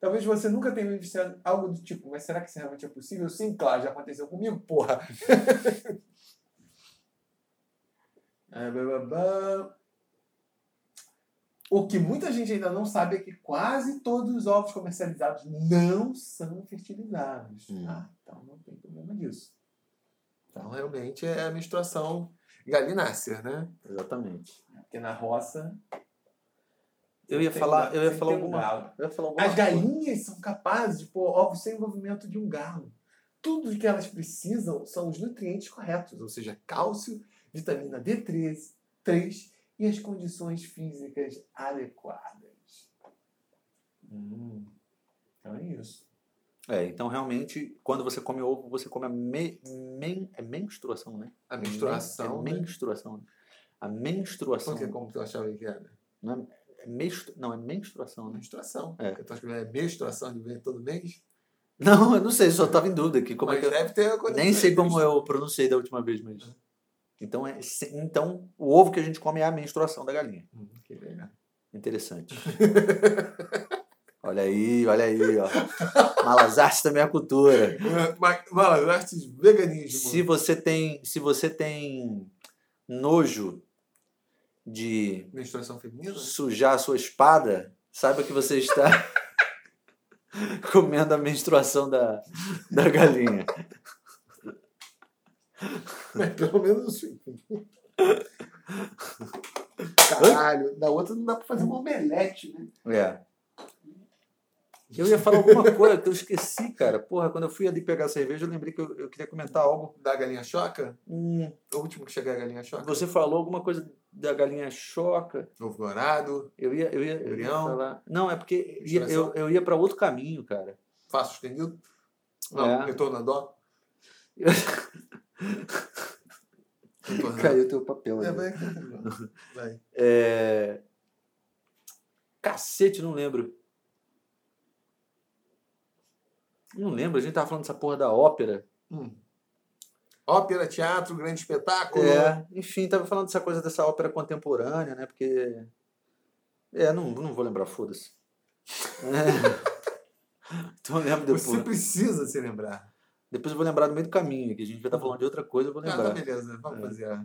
Talvez você nunca tenha investigado algo do tipo, mas será que isso realmente é possível? Sim, claro, já aconteceu comigo, porra. (laughs) (laughs) É, blá, blá, blá. O que muita gente ainda não sabe é que quase todos os ovos comercializados não são fertilizados. Hum. Ah, então não tem problema disso. Então, realmente é a menstruação galinácea, né? Exatamente. Porque na roça. Eu ia falar, eu ia falar um alguma, eu ia falar alguma As coisa. galinhas são capazes de pôr ovos sem envolvimento de um galo. Tudo que elas precisam são os nutrientes corretos, ou seja, cálcio, vitamina D3 3, e as condições físicas adequadas. Hum, então é isso. É, então realmente, quando você come ovo, você come a me, men, é menstruação, né? A menstruação. É né? menstruação. A menstruação. Por que, como tu achava que era? Não é, é menstru, não, é menstruação, né? Menstruação. É. Tu acha que é menstruação de ver todo mês? Não, eu não sei, só estava em dúvida aqui. Como é Mas que eu, deve ter a nem sei como eu pronunciei da última vez, mas. Então, é, então, o ovo que a gente come é a menstruação da galinha. Hum, que legal. Interessante. Olha aí, olha aí, ó. Malas artes também é cultura. (laughs) Ma- Malas artes, veganismo. Se você tem, se você tem nojo de Menstruação feminina? sujar a sua espada, saiba que você está (laughs) comendo a menstruação da, da galinha. (laughs) Mas pelo menos. Caralho, da outra não dá pra fazer uma omelete, né? É. Eu ia falar alguma coisa que eu esqueci, cara. Porra, quando eu fui ali pegar cerveja, eu lembrei que eu, eu queria comentar algo. Da galinha choca? Hum, O último que chegar é a galinha choca? você falou alguma coisa da galinha choca. Ovo dourado, Eu ia, eu ia, eu ia falar. Não, é porque ia- eu, eu ia para outro caminho, cara. fácil estendido. Não, É. retorno a dó. (laughs) Caiu o teu papel É, vai, vai. (laughs) É... Cacete, não lembro. Não lembro, a gente tava falando dessa porra da ópera. Hum. Ópera, teatro, grande espetáculo. É, enfim, tava falando dessa coisa dessa ópera contemporânea, né? Porque. É, não, não vou lembrar, foda-se. É. (laughs) (laughs) Então eu lembro depois. Você precisa se lembrar. Depois eu vou lembrar no meio do caminho, que a gente vai estar falando de outra coisa, eu vou Ah, tá lembrar. beleza. Vamos É. fazer. a-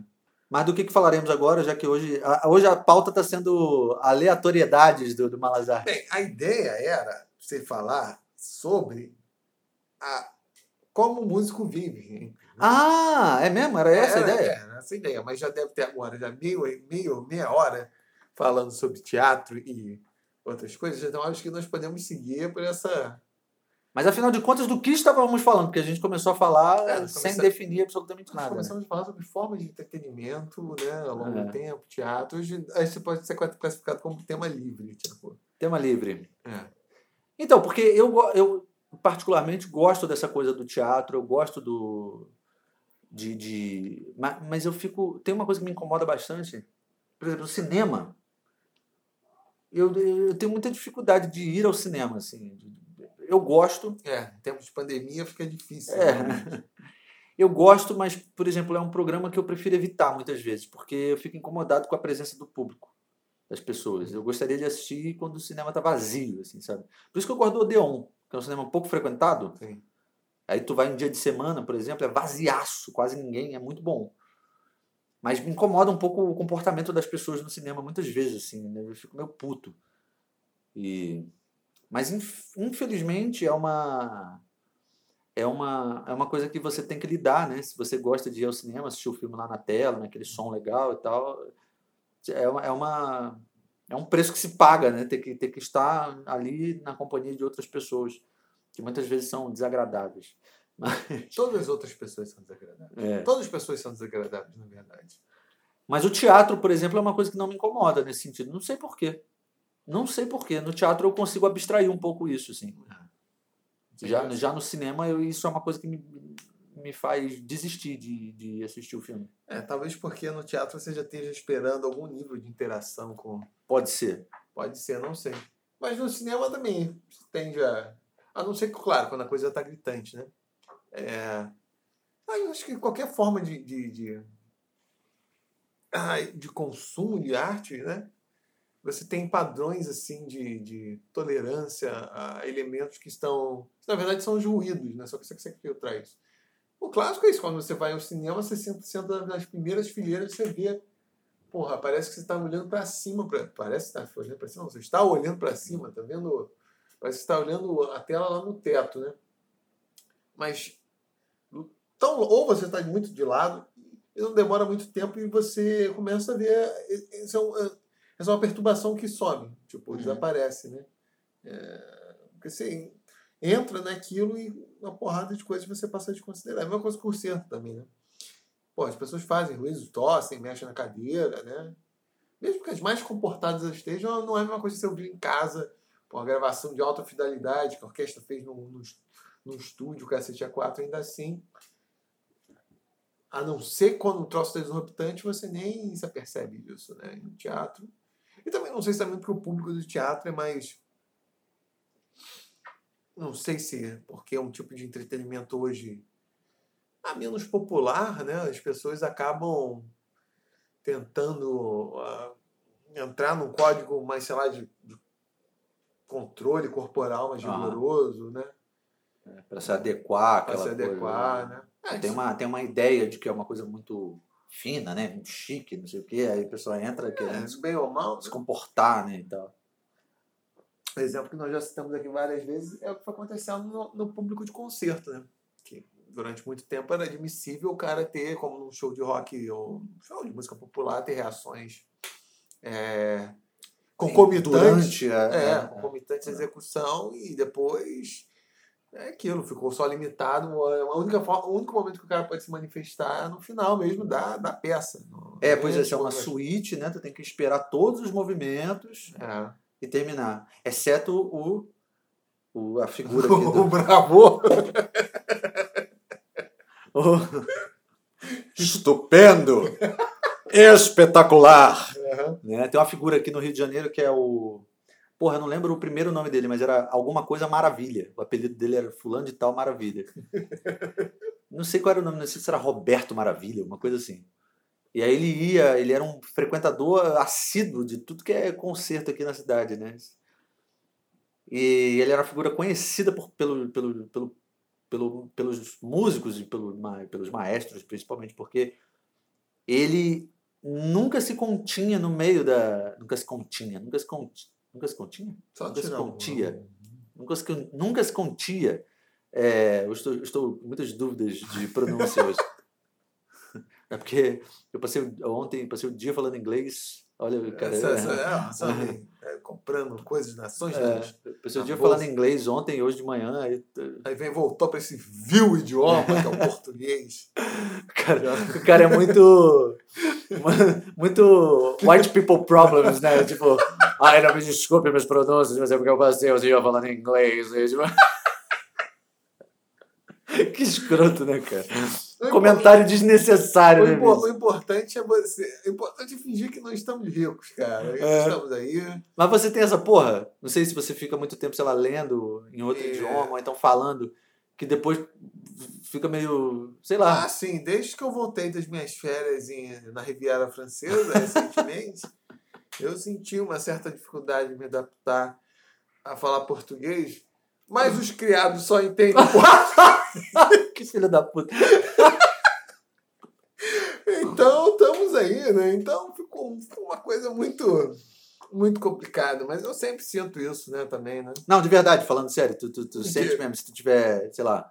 Mas do que, que falaremos agora, já que hoje. A, hoje a pauta está sendo aleatoriedades do, do Malazar. Bem, a ideia era você falar sobre a, como o músico vive. Ah, é mesmo? Era essa a Era- ideia? Era essa a ideia, mas já deve ter agora já meio, meio, meia hora falando sobre teatro e outras coisas. Então acho que nós podemos seguir por essa. Mas afinal de contas, do que estávamos falando? Porque a gente começou a falar É, sem definir absolutamente Nós nada. né? começamos a falar sobre formas de entretenimento né, ao longo É. do tempo, teatro. Hoje, isso pode ser classificado como tema livre. Tipo. Tema livre. É. Então, porque eu, eu particularmente gosto dessa coisa do teatro, eu gosto do. De, de, ma- mas eu fico. Tem uma coisa que me incomoda bastante. Por exemplo, o cinema. Eu, eu tenho muita dificuldade de ir ao cinema. Assim. Eu gosto, É, em tempos de pandemia fica difícil. É. né? (laughs) Eu gosto, mas, por exemplo, é um programa que eu prefiro evitar muitas vezes, porque eu fico incomodado com a presença do público, das pessoas. Eu gostaria de assistir quando o cinema está vazio, assim, sabe? Por isso que eu gosto do Odeon, que é um cinema pouco frequentado. Sim. Aí tu vai em dia de semana, por exemplo, é vaziaço, quase ninguém, é muito bom. Mas me incomoda um pouco o comportamento das pessoas no cinema, muitas vezes, assim, né? Eu fico meio puto. E... Mas, inf- infelizmente, é uma... É uma, é uma coisa que você tem que lidar, né? Se você gosta de ir ao cinema, assistir o filme lá na tela, naquele som legal e tal, é uma, é uma é um preço que se paga, né? Ter que, ter que estar ali na companhia de outras pessoas, que muitas vezes são desagradáveis. (laughs) Todas as outras pessoas são desagradáveis. É. Todas as pessoas são desagradáveis, na verdade. Mas o teatro, por exemplo, é uma coisa que não me incomoda nesse sentido. Não sei porquê. Não sei porquê. No teatro eu consigo abstrair um pouco isso, assim. Já, já no cinema, eu, isso é uma coisa que me, me faz desistir de, de assistir o filme. É, talvez porque no teatro você já esteja esperando algum nível de interação com. Pode ser. Pode ser, não sei. Mas no cinema também tende a. A não ser que, claro, quando a coisa está gritante, né? É. ah, eu acho que qualquer forma de. de, de, ah, de consumo de arte, né? Você tem padrões assim de, de tolerância a elementos que estão. Na verdade, são os ruídos, né? Só que você consegue filtrar isso. O clássico é isso, quando você vai ao cinema, você senta, senta nas primeiras fileiras, você vê. Porra, parece que você está olhando para cima. Pra, parece que está olhando para cima. Não, você está olhando para cima, tá vendo? Parece que está olhando a tela lá no teto, né? Mas. Então, ou você está muito de lado, e não demora muito tempo e você começa a ver. Isso é, um, essa é uma perturbação que some, tipo, Uhum. desaparece, né? É, porque você entra naquilo e uma porrada de coisas você passa a desconsiderar. É a mesma coisa com o centro também, né? Pô, as pessoas fazem ruídos, tossem, mexem na cadeira, né? Mesmo que as mais comportadas estejam, não é a mesma coisa que você ouvir em casa, pô, uma gravação de alta fidelidade que a orquestra fez num, num, num estúdio, cacete A4, ainda assim. A não ser quando o troço é exorbitante, você nem se apercebe disso, né? No teatro. E também não sei se também porque o público do teatro é mais. Não sei se é porque é um tipo de entretenimento hoje ah, menos popular, né? As pessoas acabam tentando ah, entrar num código mais, sei lá, de, de controle corporal mais Aham. rigoroso, né? Para se adequar Para se coisa, adequar, né? É, Tem uma, tem uma ideia de que é uma coisa muito fina, né? Muito chique, não sei o quê. Aí a pessoa entra querendo é, se bem ou mal, se comportar, né? E tal. O exemplo que nós já citamos aqui várias vezes é o que foi acontecendo no, no público de concerto, né? Que durante muito tempo era admissível o cara ter, como num show de rock ou um show de música popular, ter reações é, concomitantes. A, É, é, concomitantes à execução e depois é aquilo, ficou só limitado. A única, forma- o único momento que o cara pode se manifestar é no final mesmo da, da peça. É, pois é, é uma suíte, né? Tu tem que esperar todos os movimentos É. e terminar. Exceto o, o a figura (laughs) aqui o do, Bravo! (laughs) o- Estupendo! (laughs) Espetacular! Né? Tem uma figura aqui no Rio de Janeiro que é o. Porra, eu não lembro o primeiro nome dele, mas era alguma coisa Maravilha. O apelido dele era Fulano de Tal Maravilha. (laughs) Não sei qual era o nome, não sei se era Roberto Maravilha, uma coisa assim. E aí ele ia, ele era um frequentador assíduo de tudo que é concerto aqui na cidade, né? E ele era uma figura conhecida por, pelo, pelo, pelo, pelo, pelos músicos e pelo, pelos maestros, principalmente, porque ele nunca se continha no meio da. Nunca se continha, nunca se continha. Nunca se continha? Só Nunca se um- contia. Nunca se, nunca se contia. É, eu estou, estou com muitas dúvidas de pronúncia hoje. (laughs) É porque eu passei ontem, passei o dia falando inglês. Olha, cara. Essa, é- essa, é, sabe, é, comprando coisas, nações, é, né? passei o na dia bolsa. falando inglês ontem hoje de manhã. Aí, Aí vem voltou para esse vil idioma que é o (laughs) português. cara, o cara é muito. (laughs) Muito white people problems, né? Tipo, ai, não me desculpe meus pronúncios, mas é porque eu passei o dia falando inglês. tipo, (laughs) Que escroto, né, cara? Comentário desnecessário, O, né? impo- bicho? o importante é você. O importante é fingir que nós estamos ricos, cara. É. Estamos aí. Mas você tem essa porra? Não sei se você fica muito tempo, sei lá, lendo em outro É. idioma, ou então falando, que depois fica meio. sei lá. Ah, sim, desde que eu voltei das minhas férias em- na Riviera Francesa recentemente, (laughs) eu senti uma certa dificuldade de me adaptar a falar português, mas os criados só entendem português. (laughs) que filho da puta. Então, estamos aí, né? Então, ficou uma coisa muito, muito complicada, mas eu sempre sinto isso, né, também, né? Não, de verdade, falando sério, tu, tu, tu sente mesmo, se tu tiver, sei lá,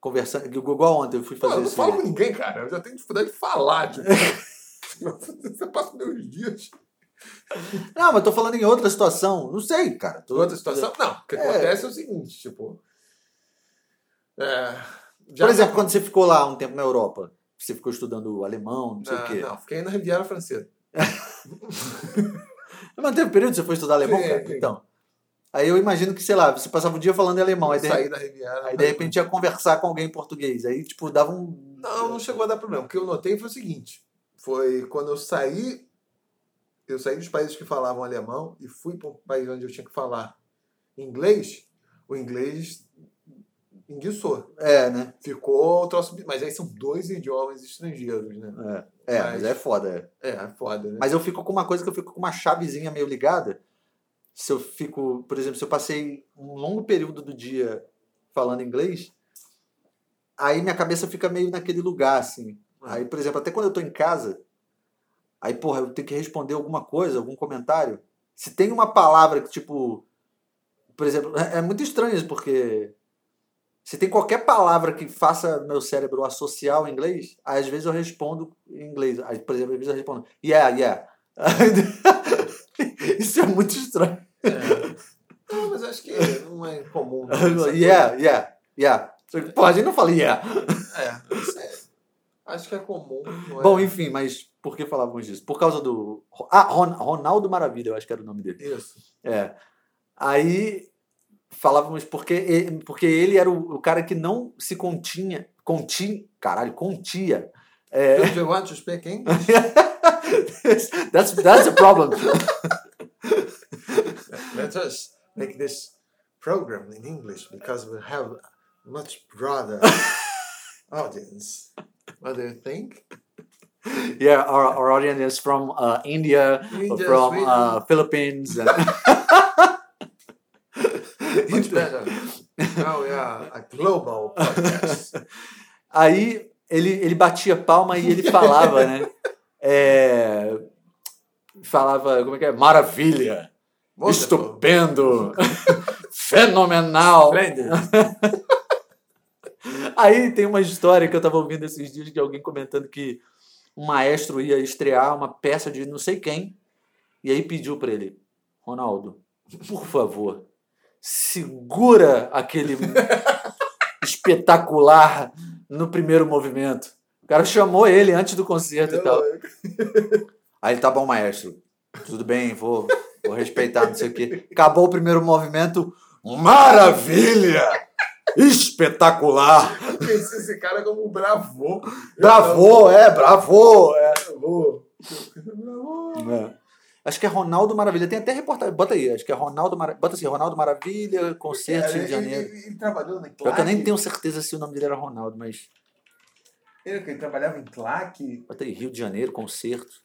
conversando. Igual ontem eu fui fazer eu não falo com ninguém, cara. Eu já tenho dificuldade de falar, tipo. (laughs) (laughs) Você passa meus dias. (laughs) Não, mas tô falando em outra situação. Não sei, cara. Tô- Outra situação? Não, o que É. acontece é o seguinte, tipo. É, Por exemplo, quando você ficou lá um tempo na Europa, você ficou estudando alemão, não sei o não, quê. não, fiquei na Riviera Francesa. (laughs) Mas teve um período que você foi estudar alemão, Sim, cara? sim. Então. Aí eu imagino que, sei lá, você passava o dia falando em alemão, aí de, saí da Riviera. aí de repente ia conversar com alguém em português. Aí, tipo, dava um. Não, não chegou a dar problema. O que eu notei foi o seguinte: foi quando eu saí. Eu saí dos países que falavam alemão e fui para um país onde eu tinha que falar inglês. O inglês enguiçou. É, né? Ficou o troço. Mas aí são dois idiomas estrangeiros, né? É, é Mas- mas é foda. É. É, é foda, né? Mas eu fico com uma coisa que eu fico com uma chavezinha meio ligada. Se eu fico, por exemplo, se eu passei um longo período do dia falando inglês, aí minha cabeça fica meio naquele lugar, assim. Aí, por exemplo, até quando eu tô em casa, aí, porra, eu tenho que responder alguma coisa, algum comentário. Se tem uma palavra que, tipo. Por exemplo, é é muito estranho isso, porque. Se tem qualquer palavra que faça meu cérebro associar ao inglês, aí às vezes eu respondo em inglês. Aí, por exemplo, às vezes eu respondo, yeah, yeah. (laughs) Isso é muito estranho. É. Não, mas acho que não é comum. essa (laughs) yeah, yeah, yeah. Pô, a gente não fala yeah. É, isso é- acho que é comum. é? Bom, enfim, mas por que falávamos disso? Por causa do. Ah, Ron- Ronaldo Maravilha, eu acho que era o nome dele. Isso. É. Aí falávamos porque ele, porque ele era o, cara que não se continha. Continha. Caralho, contia. É, Do you want to speak English? that's, that's a problem. (laughs) Let us make this program in English because we have much broader (laughs) audience. What do you think? Yeah, our, our audience is from uh, India, India, from Sweden. uh, Philippines. and- Não, é a, a Global Podcast. (laughs) Aí ele, ele batia palma e ele falava, né? É, falava, como é que é? Maravilha! Wonderful. Estupendo! (laughs) Fenomenal! (laughs) Aí tem uma história que eu tava ouvindo esses dias de alguém comentando que um maestro ia estrear uma peça de não sei quem e aí pediu para ele, Ronaldo, por favor, segura aquele (laughs) espetacular no primeiro movimento. O cara chamou ele antes do concerto e tal. (laughs) Aí ele, tá bom, maestro. Tudo bem, vou, vou respeitar, não sei o quê. Acabou o primeiro movimento. Maravilha! Espetacular! Pensei esse cara como bravô. Bravo, é, bravo! É. Bravô. Bravô. É. Acho que é Ronaldo Maravilha. Tem até reportagem. Bota aí, acho que é Ronaldo Maravilha. Bota assim, Ronaldo Maravilha, concerto Rio de Ele, Janeiro. ele, ele trabalhou na Pior que eu nem Claque. tenho certeza se o nome dele era Ronaldo, mas. Ele, que ele trabalhava em Claque. Bota aí, Rio de Janeiro, concerto.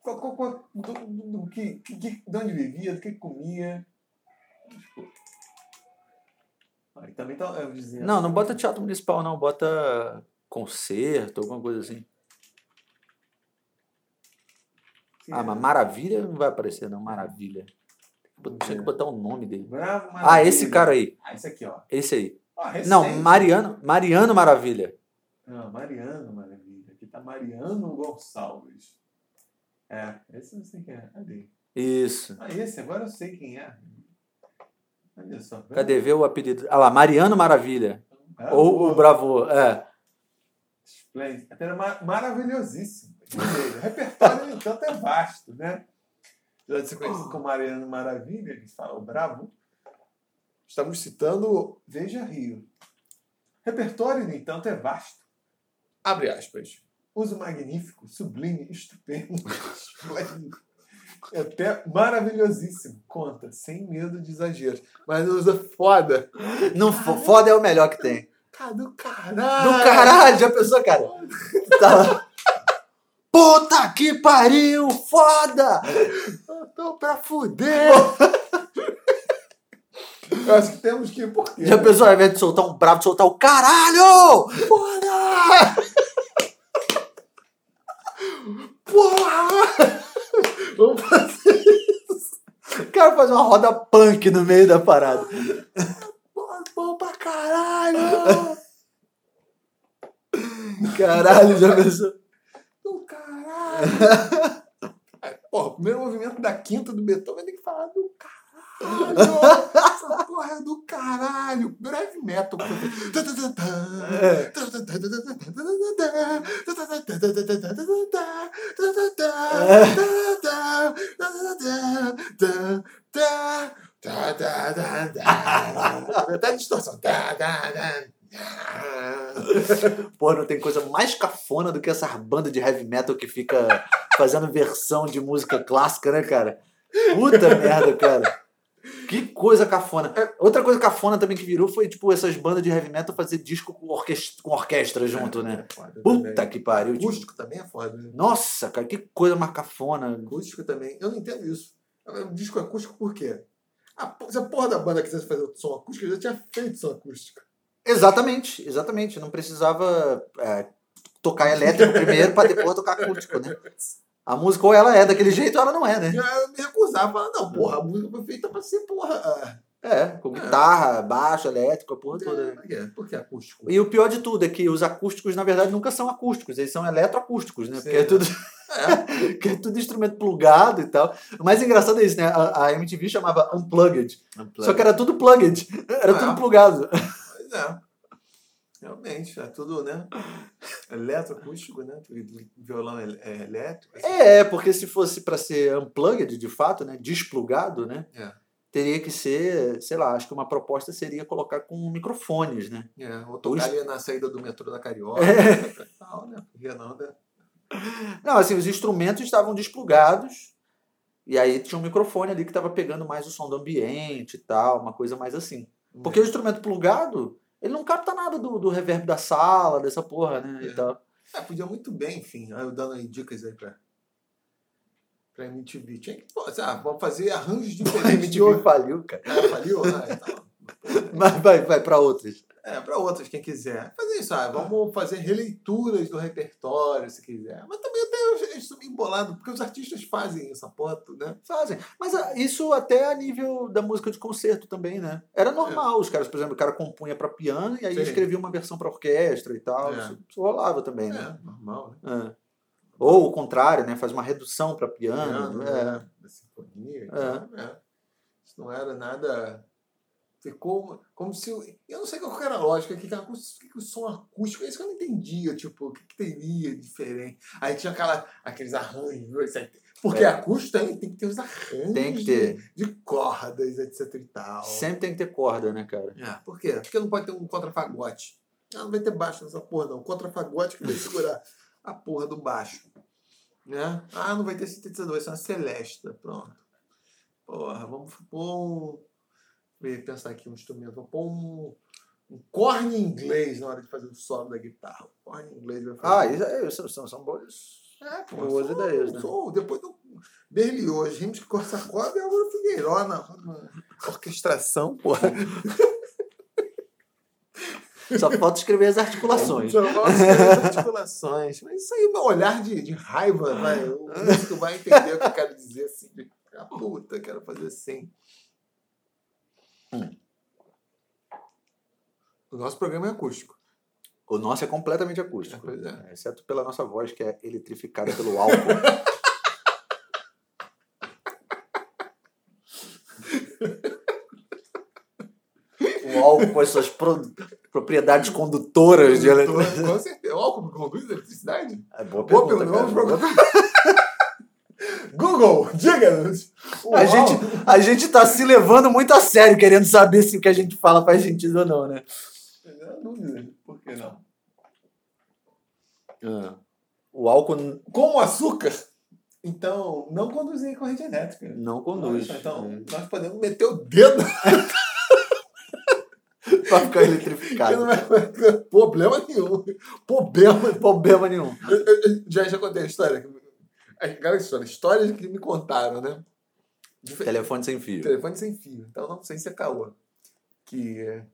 Qual, qual, qual, do, do, do que, que- de onde vivia, do que comia. Tipo, Aí também tá eu dizendo. Não, não bota teatro municipal, não. Bota concerto, alguma coisa assim. Ah, mas Maravilha não vai aparecer, não. Maravilha. Tinha que botar o nome dele. Bravo, Ah, esse cara aí. Ah, esse aqui, ó. Esse aí. Ah. Não, Mariano, Mariano Maravilha. Não, Mariano Maravilha. Aqui tá Mariano Gonçalves. É, esse eu não sei quem é. Cadê? Isso. Ah, esse agora eu sei quem é. Olha só. Cadê? Vê o apelido. Ah lá, Mariano Maravilha. Ah, Ou o Bravo. É. Esplêndido. Era ma- maravilhosíssimo. O repertório, no (laughs) entanto, é vasto, né? Já de ser conhecido como Mariano Maravilha, eles falam bravo. Estamos citando Veja Rio. Repertório, no entanto, é vasto. Abre aspas. Uso magnífico, sublime, estupendo, (laughs) esplêndido. (laughs) É até maravilhosíssimo. Conta, sem medo de exageros. Mas usa foda. Não, fo- foda é o melhor que tem. Cara do caralho. Do caralho, já pensou, cara? Tá. Puta que pariu, foda! Tô pra fuder. Eu acho que temos que ir por quê? Já pensou, ao invés de soltar um bravo, soltar o caralho! Porra! Porra! Vamos fazer O cara faz uma roda punk no meio da parada. bom pra caralho! Caralho, já pensou? Do caralho! (laughs) Porra, o primeiro movimento da quinta do Beethoven tem que falar do caralho! Essa porra é do caralho! Breve metal. Até distorção. Pô, não tem coisa mais cafona do que essas bandas de heavy metal que fica fazendo versão de música clássica, né, cara? Puta merda, cara. Que coisa cafona. Outra coisa cafona também que virou foi, tipo, essas bandas de heavy metal fazer disco com orquestra, com orquestra junto, né? Puta que pariu. tipo, Acústico também é foda. né? nossa, cara, que coisa mais cafona. Acústico também. Eu não entendo isso. Disco acústico por quê? Se a porra da banda quisesse fazer som acústico, eu já tinha feito som acústico. Exatamente, exatamente. Não precisava é, tocar elétrico primeiro pra depois tocar acústico, né? (laughs) A música ou ela é daquele jeito ou ela não é, né? Eu me recusava, falava, não, porra, a música foi feita pra ser, porra. ah, É, com guitarra, baixo, elétrico, a porra toda. né? Por quê? Por que acústico? E o pior de tudo é que os acústicos, na verdade, nunca são acústicos, eles são eletroacústicos, né? Sim, Porque é tudo, (laughs) que é tudo instrumento plugado e tal. O mais engraçado é isso, né? A, a MTV chamava Unplugged. Só que era tudo plugged. Era Ah. tudo plugado. Pois é. Realmente, é tudo, né? Eletroacústico, né? Violão é, é elétrico. assim. É, porque se fosse para ser unplugged, de fato, né? Desplugado, né? É. Teria que ser, sei lá, acho que uma proposta seria colocar com microfones, né? É, ou tocar ali na saída do metrô da Carioca. É. Tal, né? Porque não, né? Não, assim, os instrumentos estavam desplugados e aí tinha um microfone ali que estava pegando mais o som do ambiente e tal, uma coisa mais assim. Porque o instrumento plugado, ele não capta nada do, do reverb da sala, dessa porra, né? E É. tal. É, podia muito bem, enfim. Eu dando aí dicas aí pra. pra MTV. Tinha que, pô, ah, vamos fazer arranjos A diferentes de (laughs) MTV outro. faliu, cara. Ah, faliu? Ah, então. (laughs) Mas vai, vai pra outras. É, para outras, quem quiser. Fazer isso, ah, vamos fazer releituras do repertório, se quiser. Mas também até estou meio embolado, porque os artistas fazem essa porra, né? Fazem. Mas ah, isso até a nível da música de concerto também, né? Era normal. Os caras, por exemplo, o cara compunha pra piano e aí Sim. escrevia uma versão pra orquestra e tal. É. Isso, isso rolava também, né? É, normal, né? É. Ou o contrário, né? Faz uma redução pra piano. Piano, é. né? Da sinfonia. e tal, é. Isso não era nada. Ficou como se. Eu não sei qual era a lógica, que, que, que, o som acústico, é isso que eu não entendia, tipo, o que, que teria diferente. Aí tinha aquela, aqueles arranjos. Porque É. acústico tem, tem que ter os arranjos Tem que de- ter. De, cordas, etc e tal. Sempre tem que ter corda, né, cara? É, por quê? Porque não pode ter um contrafagote. Ah, não vai ter baixo nessa porra, não. Contrafagote que vai segurar a porra do baixo. Né? Ah, não vai ter sintetizador, vai ser uma celesta. Pronto. Porra, vamos pôr um. Pensar aqui um instrumento. Vou pôr um, um corne inglês na hora de fazer o solo da guitarra. O corne inglês vai fazer. Ah, isso, é- isso são, são boas. É, pô, boas sou- ideias, né? sou- depois do Berlioz, Rimes de Korsakov e Álvaro Figueiró na, orquestração, porra. Só falta escrever as articulações. Só falta escrever as articulações. Mas isso aí, meu olhar de, de raiva, vai, o músico vai entender o que eu quero dizer assim. De, ah, puta, quero fazer assim. Hum. O nosso programa é acústico. O nosso é completamente acústico. É. Exceto pela nossa voz, que é eletrificada pelo álcool. (laughs) o álcool com as suas pro- propriedades condutoras de eletricidade. Com certeza. O álcool conduz eletricidade? É boa Boa pergunta, pergunta, cara. vamos (laughs) Google, diga-nos. A gente, a gente tá se levando muito a sério, querendo saber se o que a gente fala faz sentido ou não, né? Não dúvida. Por que não? O álcool Com o açúcar, então, não conduzir corrente elétrica. não conduz. Então, né? nós podemos meter o dedo (laughs) pra ficar eletrificado. (laughs) não problema nenhum. Problema. Problema nenhum. Eu- eu- eu já, já contei a história. Aquela história. Histórias que me contaram, né? Telefone sem fio. Telefone sem fio. Então, não sei se é caô. Que é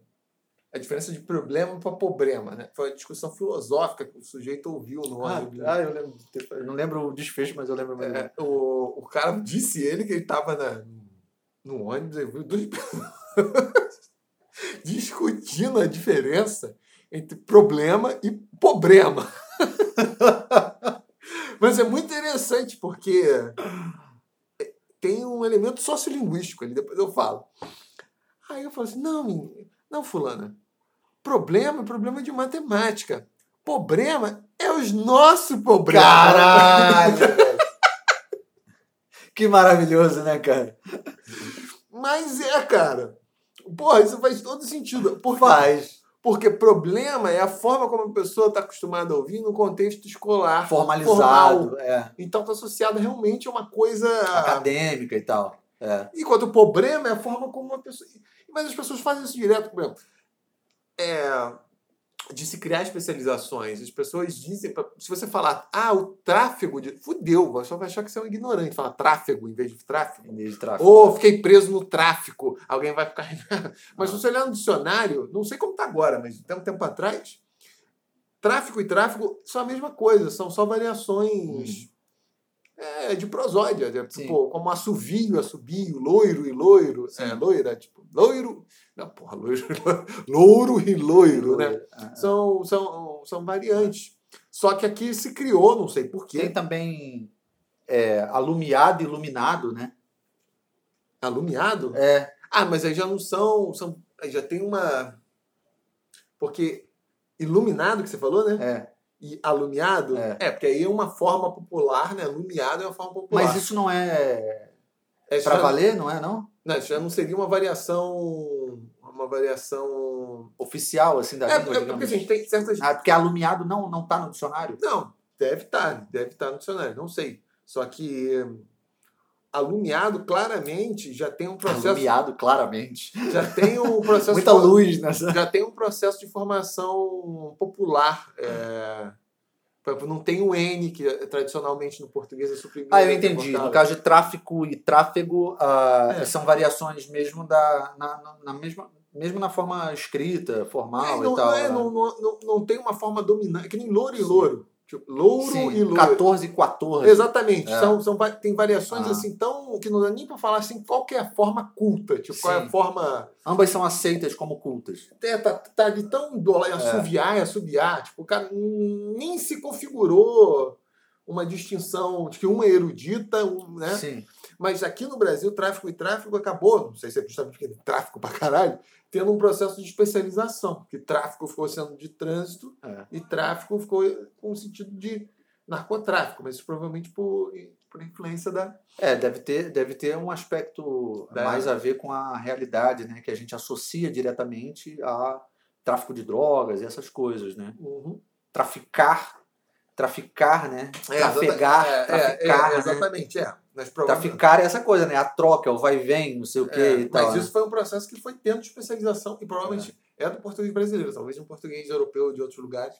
a diferença de problema para problema, né? Foi uma discussão filosófica que o sujeito ouviu no Ah, ônibus. ah, eu lembro. Eu não lembro o desfecho, mas eu lembro menos. É, o, o cara disse ele que ele estava na, no ônibus e viu duas pessoas (laughs) discutindo a diferença entre problema e problema. (laughs) Mas é muito interessante porque tem um elemento sociolinguístico ali, depois eu falo. Aí eu falo assim: não, não, fulana. Problema é problema de matemática. Problema é os nossos problemas. Caralho. (laughs) Que maravilhoso, né, cara? Mas é, cara. Porra, isso faz todo sentido. Por? Faz. Porque problema é a forma como a pessoa está acostumada a ouvir no contexto escolar. Formalizado, formal. é. Então está associado realmente a uma coisa. Acadêmica e tal. É. Enquanto o problema é a forma como uma pessoa. Mas as pessoas fazem isso direto, por exemplo. É, de se criar especializações. As pessoas dizem. pra- Se você falar, ah, o tráfego de. Fudeu, pessoal vai achar que você é um ignorante. Fala tráfego em vez de tráfego. Em vez de tráfego. Ou fiquei preso no tráfico. Alguém vai ficar. (laughs) mas se você olhar no dicionário, não sei como está agora, mas até um tempo atrás, tráfico e tráfego são a mesma coisa, são só variações é, de prosódia. Tipo, como assovio, assobio, loiro e loiro. Sim. É, loira, tipo, loiro. Não, porra, loiro, (laughs) louro e loiro, né? É. São, são, são variantes. Só que aqui se criou, não sei Tem porquê, também é, alumiado e iluminado, né? alumiado. É. Ah, mas aí já não são. são aí já tem uma. Porque iluminado que você falou, né? é. E alumiado. É. porque aí é uma forma popular, né? Alumiado é uma forma popular. Mas isso não é é, já- valer, não é, não? Não, isso já não seria uma variação. Uma variação. Oficial, assim, da É, língua, é digamos. porque assim, tem certas. Ah, porque alumiado não, não tá no dicionário? Não, deve estar, deve estar no dicionário, não sei. Só que alumiado claramente já tem um processo. Alumiado, claramente. Já tem um (laughs) processo. Muita luz nessa. já tem um processo de formação popular é, Por exemplo, não tem o N, que é, tradicionalmente no português é suprimido. Ah, eu é entendi. No caso de tráfico e tráfego, ah, É. são variações mesmo da, na, na- na mesma, mesmo na forma escrita, formal É, e não, tal. não, é, né? não, não, não, não tem uma forma dominante, que nem louro e louro. Tipo, louro Sim, e louro. 14 e 14. Exatamente. É. São, são, tem variações Ah. assim tão. que não dá nem pra falar assim qual que é a forma culta. Tipo, qual é a Sim. forma. Ambas são aceitas como cultas. É, tá, tá de tão dólar, É. assoviar e assobiar. Tipo, o cara nem se configurou uma distinção de que uma é erudita, um, né? Sim. Mas aqui no Brasil, tráfico e tráfico acabou, não sei se é justamente porque tráfico pra caralho, tendo um processo de especialização. Que tráfico ficou sendo de trânsito É. e tráfico ficou com o sentido de narcotráfico, mas isso provavelmente por, por influência da. É, deve ter, deve ter um aspecto Da- mais a ver com a realidade, né? Que a gente associa diretamente a tráfico de drogas e essas coisas, né? Uhum. Traficar, traficar, né? É, Trafegar, é, é, traficar, é, né? exatamente, é. Mas Traficar é essa coisa, né? A troca, o vai e vem, não sei o quê É, e tal. mas né? isso foi um processo que foi tendo especialização e provavelmente é, do português brasileiro, talvez um português europeu de outros lugares.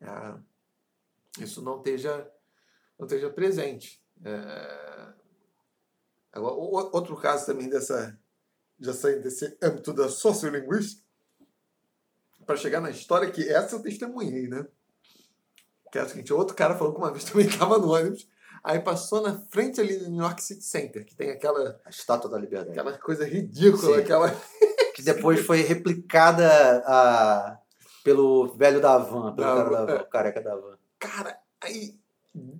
é, isso não esteja, não esteja presente. Agora, outro caso também dessa, já saindo desse âmbito da sociolinguística, para chegar na história que essa eu testemunhei, né? Que é o seguinte, outro cara falou que uma vez (laughs) também estava no ônibus, aí passou na frente ali do New York City Center, que tem aquela A Estátua da Liberdade. Aquela coisa ridícula, Sim. aquela. Que depois foi replicada ah, pelo velho da van, pelo Da cara da van, é. careca da van. Cara, aí.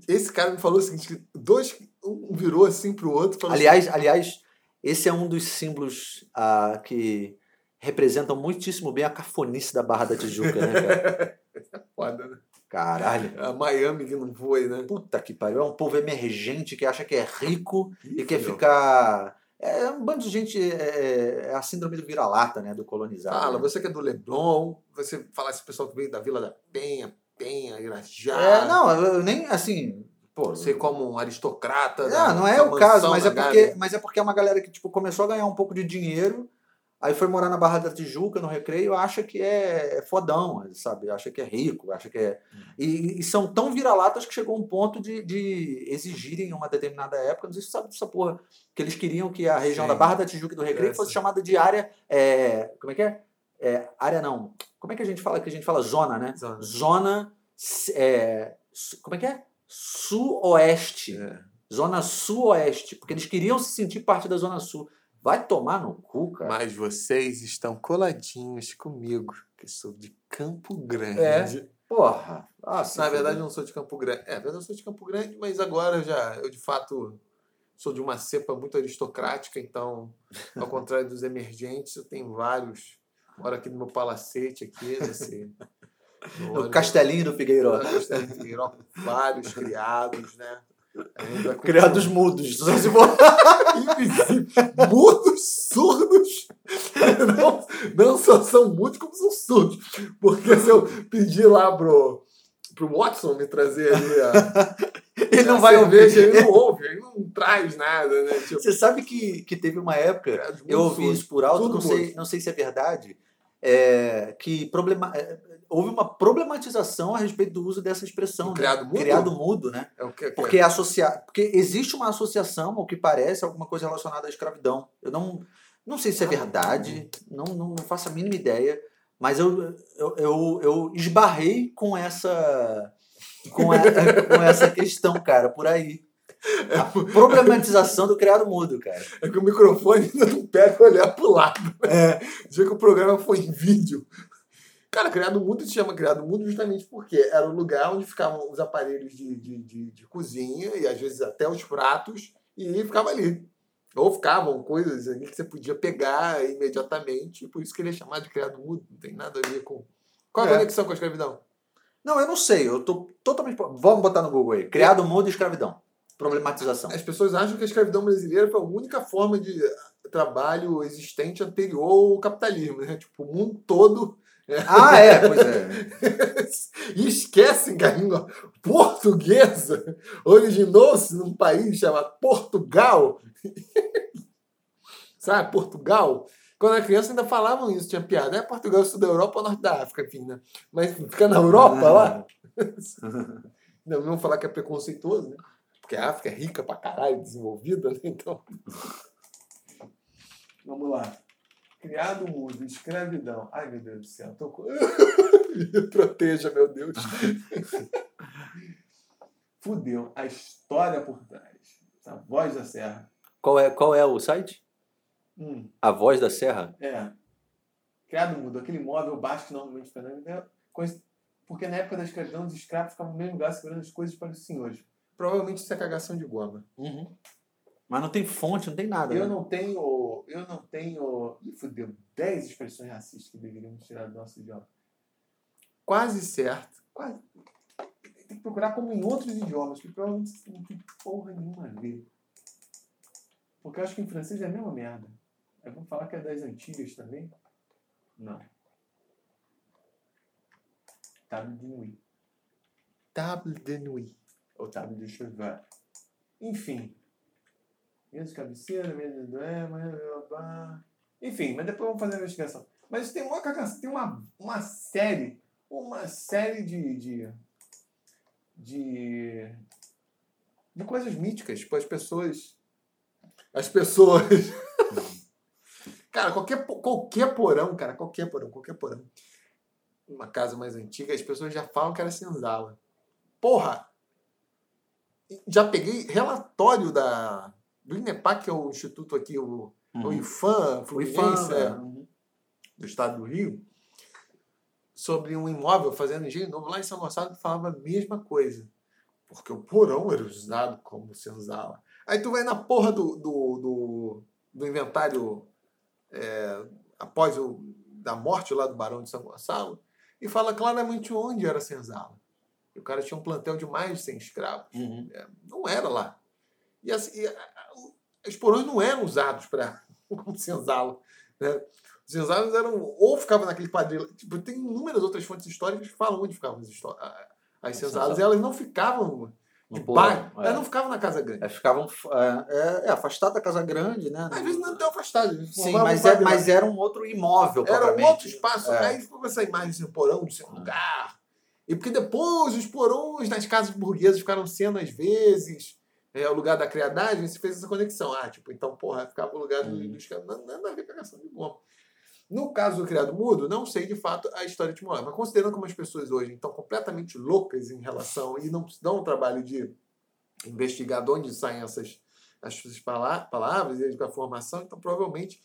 Esse cara me falou o seguinte: dois. Um virou assim pro outro. Aliás, aliás, esse é um dos símbolos ah, que representam muitíssimo bem a cafonice da Barra da Tijuca, né, cara? assim, (laughs) foda, né? Caralho. A Miami que não foi, né? Puta que pariu. É um povo emergente que acha que é rico e quer filho. ficar. É um bando de gente. É, é a síndrome do vira-lata, né? Do colonizado. Fala, né? você que é do Leblon, você fala esse pessoal que veio da Vila da Penha, Penha, Irajá. É, não, eu nem assim. Pô, Você como um aristocrata. Não, da- não é o caso, mas é, porque, mas é porque é uma galera que tipo, começou a ganhar um pouco de dinheiro, aí foi morar na Barra da Tijuca, no Recreio, acha que é fodão, sabe? Acha que é rico, acha que é. E, e são tão vira-latas que chegou um ponto de, de exigirem em uma determinada época, não sei se você sabe dessa porra, que eles queriam que a região Sim. da Barra da Tijuca e do Recreio É, fosse chamada de área. é, como é que é? É, área não. Como é que a gente fala? Que a gente fala zona, né? Zona. Zona. é, como é que é? Sul-Oeste. É. Zona Sul-Oeste, porque eles queriam se sentir parte da Zona Sul. Vai tomar no cu, cara. Mas vocês estão coladinhos comigo, que sou de Campo Grande. É. Porra. Ah, se Na verdade, eu não sou de Campo Grande. É, na verdade, eu sou de Campo Grande, mas agora eu já, eu de fato sou de uma cepa muito aristocrática, então, ao contrário dos emergentes, eu tenho vários. Moro aqui no meu palacete, aqui, nesse. (laughs) No Castelinho do Figueiró. No Castelo de Figueiró, com vários criados, né? Criados mudos. (laughs) mudos, surdos. Não, não só são mudos, como são surdos. Porque se eu pedir lá pro, pro Watson me trazer ali a, (laughs) Ele não a vai ouvir. ele não ouve, ele não traz nada, né? Tipo, Você sabe que, que teve uma época, eu ouvi isso por alto, não sei, não sei se é verdade, é, que problema, é, houve uma problematização a respeito do uso dessa expressão. Né? criado mudo? Criado mudo, né? é o que, que Porque, associa... Porque existe uma associação, ao que parece, alguma coisa relacionada à escravidão. Eu não, não sei se é Ah, verdade, não, não, não faço a mínima ideia, mas eu, eu, eu, eu esbarrei com essa, com, a- (laughs) com essa questão, cara, por aí. A problematização do criado mudo, cara. é que o microfone ainda (laughs) não pega olhar pro lado. É. Já que o programa foi em vídeo. Cara, Criado Mudo se chama Criado Mudo justamente porque era o lugar onde ficavam os aparelhos de, de, de, de cozinha e às vezes até os pratos e ficava ali. Ou ficavam coisas ali que você podia pegar imediatamente, por isso que ele é chamado de Criado Mudo. Não tem nada a ver com. Qual a É. conexão com a escravidão? Não, eu não sei, eu tô totalmente. Vamos botar no Google aí. Criado mudo e escravidão. Problematização. As pessoas acham que a escravidão brasileira foi a única forma de trabalho existente anterior ao capitalismo, né? Tipo, o mundo todo (laughs) Ah, é, pois é. e (laughs) esquecem que a língua portuguesa originou-se num país chamado Portugal. (laughs) Sabe, Portugal? Quando era criança ainda falavam isso, tinha piada. É Portugal, sul da Europa ou norte da África, enfim, né? Mas fica na Europa lá. Não, não vamos falar que é preconceituoso, né? Porque a África é rica pra caralho, desenvolvida, né? Então. Vamos lá. Criado mudo, escravidão. Ai, meu Deus do céu. Tô... com- Me (laughs) proteja, meu Deus. (laughs) Fudeu. A história por trás. A voz da serra. Qual é, qual é o site? Hum, A Voz da Serra? é. Criado mudo, aquele móvel baixo que normalmente Porque na época da escravidão, os escravos ficavam no mesmo lugar segurando as coisas para os senhores. Provavelmente isso é cagação de goma. Mas não tem fonte, não tem nada. Eu né? não tenho. Eu não tenho. Ih, fudeu. 10 expressões racistas que deveríamos tirar do nosso idioma. Quase certo. Quase. Tem que procurar como em outros idiomas, que provavelmente não tem porra nenhuma a ver. Porque eu acho que em francês é a mesma merda. Aí vamos falar que é das antigas também? Não. Table de nuit. Table de nuit. Ou table de cheval. Enfim. Mesa de cabeceira, mesa de blá, Enfim, mas depois vamos fazer a investigação. Mas tem uma tem uma, uma série, uma série de, de, de, de coisas míticas, tipo, as pessoas. As pessoas. (laughs) cara, qualquer, qualquer porão, cara, qualquer porão, qualquer porão. Uma casa mais antiga, as pessoas já falam que era senzala. Porra! Já peguei relatório da, do INEPAC, que é o instituto aqui, o, o Uhum. O Fluminense, IFAM, é, é. do estado do Rio, sobre um imóvel fazendo engenho novo lá em São Gonçalo falava a mesma coisa. Porque o porão era usado como senzala. Aí tu vai na porra do, do, do, do inventário é, após o, da morte lá do Barão de São Gonçalo e fala claramente onde era senzala. E o cara tinha um plantel de mais de 100 escravos. Uhum. Não era lá. E, assim, os porões não eram usados para como (laughs) senzala. Né? Os senzalas eram. Ou ficavam naquele quadril. Tipo, tem inúmeras outras fontes históricas que falam onde ficavam as, as As senzalas. E elas não ficavam No de bairro. é. Elas não ficavam na casa grande. É, ficavam é, é, é, afastado da casa grande, né? Às vezes não tão afastado. eles Sim, mas, é, mas era um outro imóvel, Era um outro espaço. É. Aí ficou essa imagem de ser porão, de ser um lugar. E porque depois os porões nas casas burguesas ficaram sendo, às vezes, é, o lugar da criadagem, se fez essa conexão. Ah, tipo, então, porra, ficava o lugar do, Hum. dos caras. Nada nada a ver com a questão de goma. No caso do criado mudo, não sei de fato a história de Moab, mas considerando como as pessoas hoje estão completamente loucas em relação e não se dão o trabalho de investigar de onde saem essas, essas pala- palavras e a formação, então provavelmente,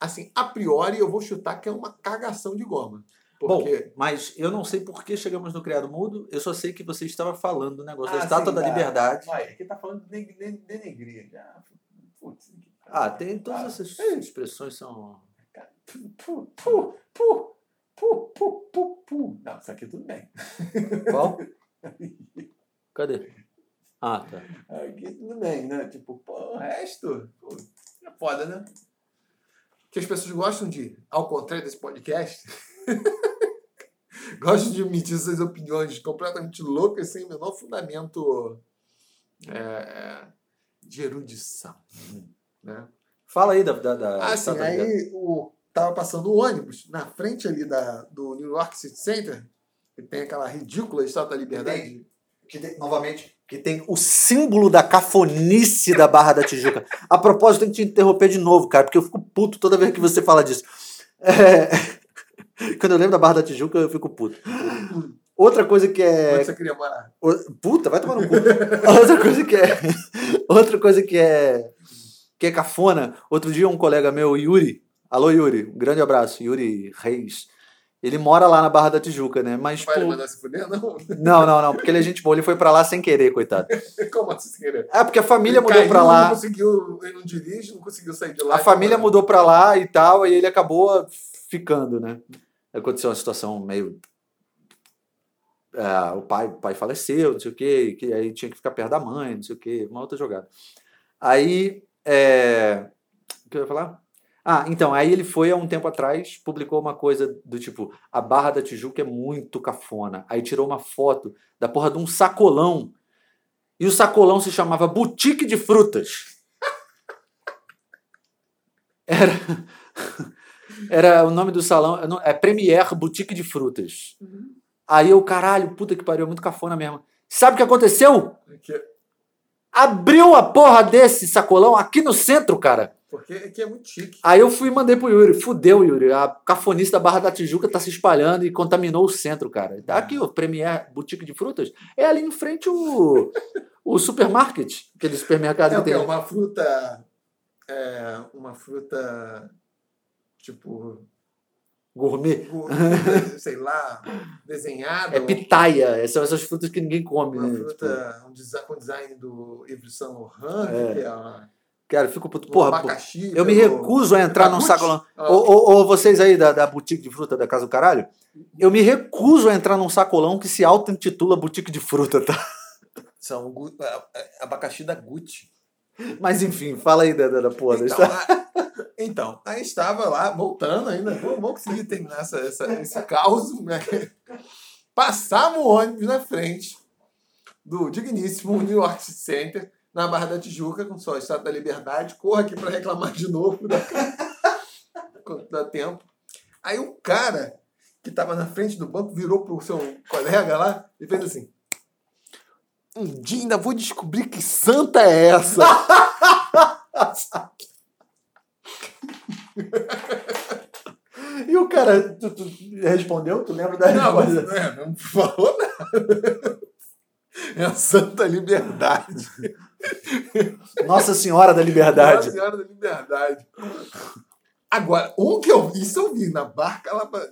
assim, a priori eu vou chutar que é uma cagação de goma. Bom, Porque mas eu não sei por que chegamos no criado mudo, eu só sei que você estava falando do negócio da Ah, Estátua sim, da tá. Liberdade. Vai, aqui tá falando de neg- de- denegrir. Já, putz, Ah, tem todas Ah, essas é. expressões são. Pu, pu, pu, pu, pu, pu, pu, pu. Não, isso aqui tudo bem. Qual? (laughs) Cadê? Ah, tá. Aqui tudo bem, né? Tipo, pô, o resto. Pô, é foda, né? Que as pessoas gostam de, ao contrário desse podcast, (laughs) gostam de emitir suas opiniões completamente loucas, sem o menor fundamento é, de erudição. Né? Fala aí da. da, da Ah, sim, aí o, tava passando o ônibus na frente ali da, do New York City Center, que tem aquela ridícula Estátua da Liberdade. Que tem, novamente, que tem o símbolo da cafonice da Barra da Tijuca. A propósito, tem que te interromper de novo, cara, porque eu fico puto toda vez que você fala disso. É, (laughs) Quando eu lembro da Barra da Tijuca, eu fico puto. Outra coisa que é. Onde você queria morar? Puta, vai tomar no cu. (laughs) Outra coisa que é. (laughs) Outra coisa que é. Que é cafona. Outro dia, um colega meu, Yuri. Alô, Yuri. Um grande abraço. Yuri Reis. Ele mora lá na Barra da Tijuca, né? Mas, Vai pô, mandar se fuder? Não. Não, não, não. Porque ele é gente boa. Ele foi pra lá sem querer, coitado. Como assim sem querer? É, porque a família Ele mudou caiu, pra Não lá. conseguiu, ele não dirige, não conseguiu sair de lá. A família mudou pra lá e tal. E ele acabou ficando, né? Aconteceu uma situação meio. É, o pai, o pai faleceu, não sei o quê, que aí tinha que ficar perto da mãe, não sei o quê, uma outra jogada. Aí, é, o que eu ia falar? Ah, então, aí ele foi há um tempo atrás, publicou uma coisa do tipo, a Barra da Tijuca é muito cafona. Aí tirou uma foto da porra de um sacolão. E o sacolão se chamava Boutique de Frutas. (laughs) Era, era o nome do salão, é Premier Boutique de Frutas. Uhum. Aí eu, caralho, puta que pariu, muito cafona mesmo. Sabe o que aconteceu? Que- Abriu a porra desse sacolão aqui no centro, cara. Porque aqui é muito chique. Aí eu fui e mandei pro Yuri. Fudeu, Yuri. A cafonice da Barra da Tijuca tá se espalhando e contaminou o centro, cara. Tá aqui, o Premier Boutique de Frutas. É ali em frente o, o supermarket, aquele supermercado É, que tem. uma fruta. É, uma fruta. Tipo. Gourmet. (laughs) sei lá. Desenhada. É pitaia. São essas frutas que ninguém come, Uma né? fruta um desi- com design do Yves Saint Laurent, É. que é uma, Tipo, cara, eu fico puto. Porra, abacaxi. eu me recuso a entrar num sacolão. Ah. Ou, ou- ou vocês aí da, da boutique de fruta da Casa do Caralho, eu me recuso a entrar num sacolão que se auto-intitula boutique de fruta, tá? São abacaxi da Gucci. Mas enfim, fala aí da, da, porra da Então, história. a- então, aí estava lá, voltando ainda, vamos conseguir terminar essa, essa- esse caos. Né? Passava o ônibus na frente do digníssimo New York Center, na Barra da Tijuca, com sua Estado da Liberdade. Corra aqui para reclamar de novo, né? quando dá tempo. Aí um cara que estava na frente do banco virou pro seu colega lá e fez assim. Um dia ainda vou descobrir que santa é essa. E o cara, tu, tu respondeu? Tu lembra da Não, resposta? é, não falou nada. É a Santa Liberdade. Nossa Senhora da Liberdade. Nossa Senhora da Liberdade. Agora, um que eu vi, isso eu vi, na barca lá pra...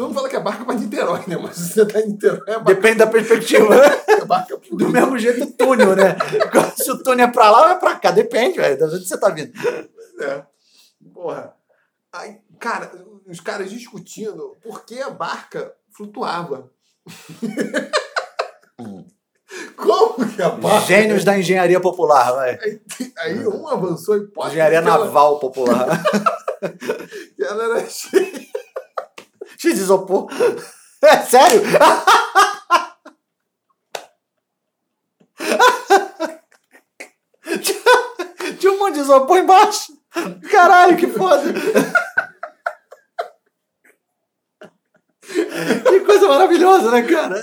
Todo mundo fala que é barca pra Niterói, né? Mas se você tá em Niterói, é barca, Depende da perspectiva. (laughs) é barca pro Do mesmo jeito o túnel, né? (laughs) Se o túnel é pra lá ou é pra cá. Depende, velho. Da onde você tá vindo. É. Porra. Aí, cara, os caras discutindo por que a barca flutuava. (laughs) Como que a barca... Gênios da engenharia popular, vai. Aí um avançou e pode... Engenharia que ela- naval popular. ela era cheia X de isopor. (laughs) É sério? (laughs) Tinha- Tinha um monte de isopor embaixo. Caralho, que foda. Que coisa maravilhosa, né, cara?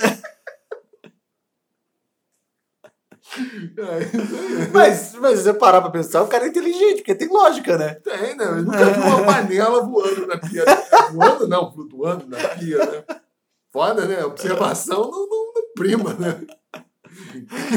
Mas, mas se você parar pra pensar, o cara é inteligente, porque tem lógica, né? Tem, né? Eu nunca vi uma panela voando na pia. É, Voando não, flutuando na pia, né? Foda, né? Observação não, não, não prima, né?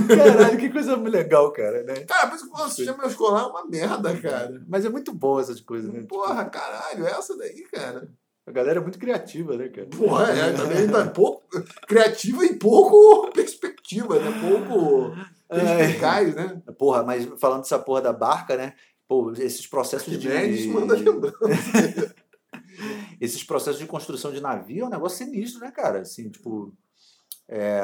Caralho, que coisa legal, cara, né? Cara, por isso que o sistema escolar é uma merda, cara. Mas é muito boa essas coisas, né? Porra, caralho, essa daí, cara. A galera é muito criativa, né, cara? Porra, é, (laughs) também tá pouco criativa e pouco perspectiva, né? Pouco perspicaz, né? Porra, mas falando dessa porra da barca, né? Pô, esses processos de. Manda lembrança. (laughs) esses processos de construção de navio é um negócio sinistro, né, cara? Assim, tipo. É,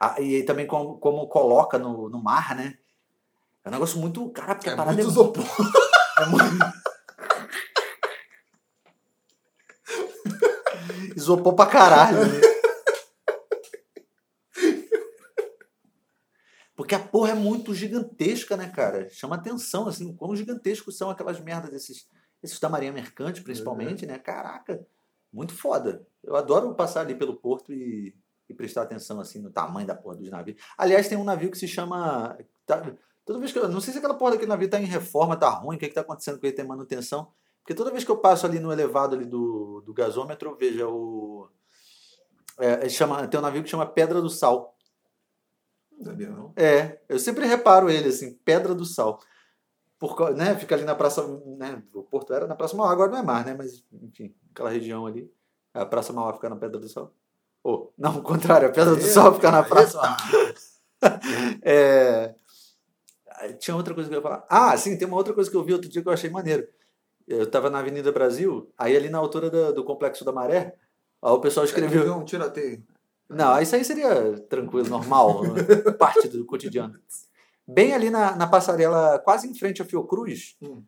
a- e também como, como coloca no, no mar, né? É um negócio muito. Cara, porque a É parada muito é, isopor. (laughs) é muito. Isopor pra caralho, né? Porque a porra é muito gigantesca, né, cara? Chama atenção, assim, quão gigantescos são aquelas merdas desses. Esses da Marinha Mercante, principalmente, né? Caraca, muito foda. Eu adoro passar ali pelo porto e, e prestar atenção, assim, no tamanho da porra dos navios. Aliás, tem um navio que se chama. tá- toda vez que eu. Não sei se aquela porra daquele navio tá em reforma, tá ruim, o que, que tá acontecendo com ele, tem manutenção. Porque toda vez que eu passo ali no elevado ali do, do gasômetro, eu vejo o. É, é, chama, tem um navio que chama Pedra do Sal. Não sabia, não. É, eu sempre reparo ele, assim, Pedra do Sal. Por, né, fica ali na praça, né, o Porto era na Praça Mauá, agora não é mais, né, mas, enfim, aquela região ali, a Praça Mauá fica na Pedra do Sal. Ou, não, o contrário, a Pedra do Sal fica na Praça Mauá. (laughs) É, tinha outra coisa que eu ia falar. Ah, sim, tem uma outra coisa que eu vi outro dia que eu achei maneiro. Eu estava na Avenida Brasil, aí ali na altura do, do Complexo da Maré, aí o pessoal escreveu... Escreveu um tiroteio. Não, isso aí seria tranquilo, normal, (laughs) parte do cotidiano. Bem ali na, na passarela, quase em frente à Fiocruz, Hum.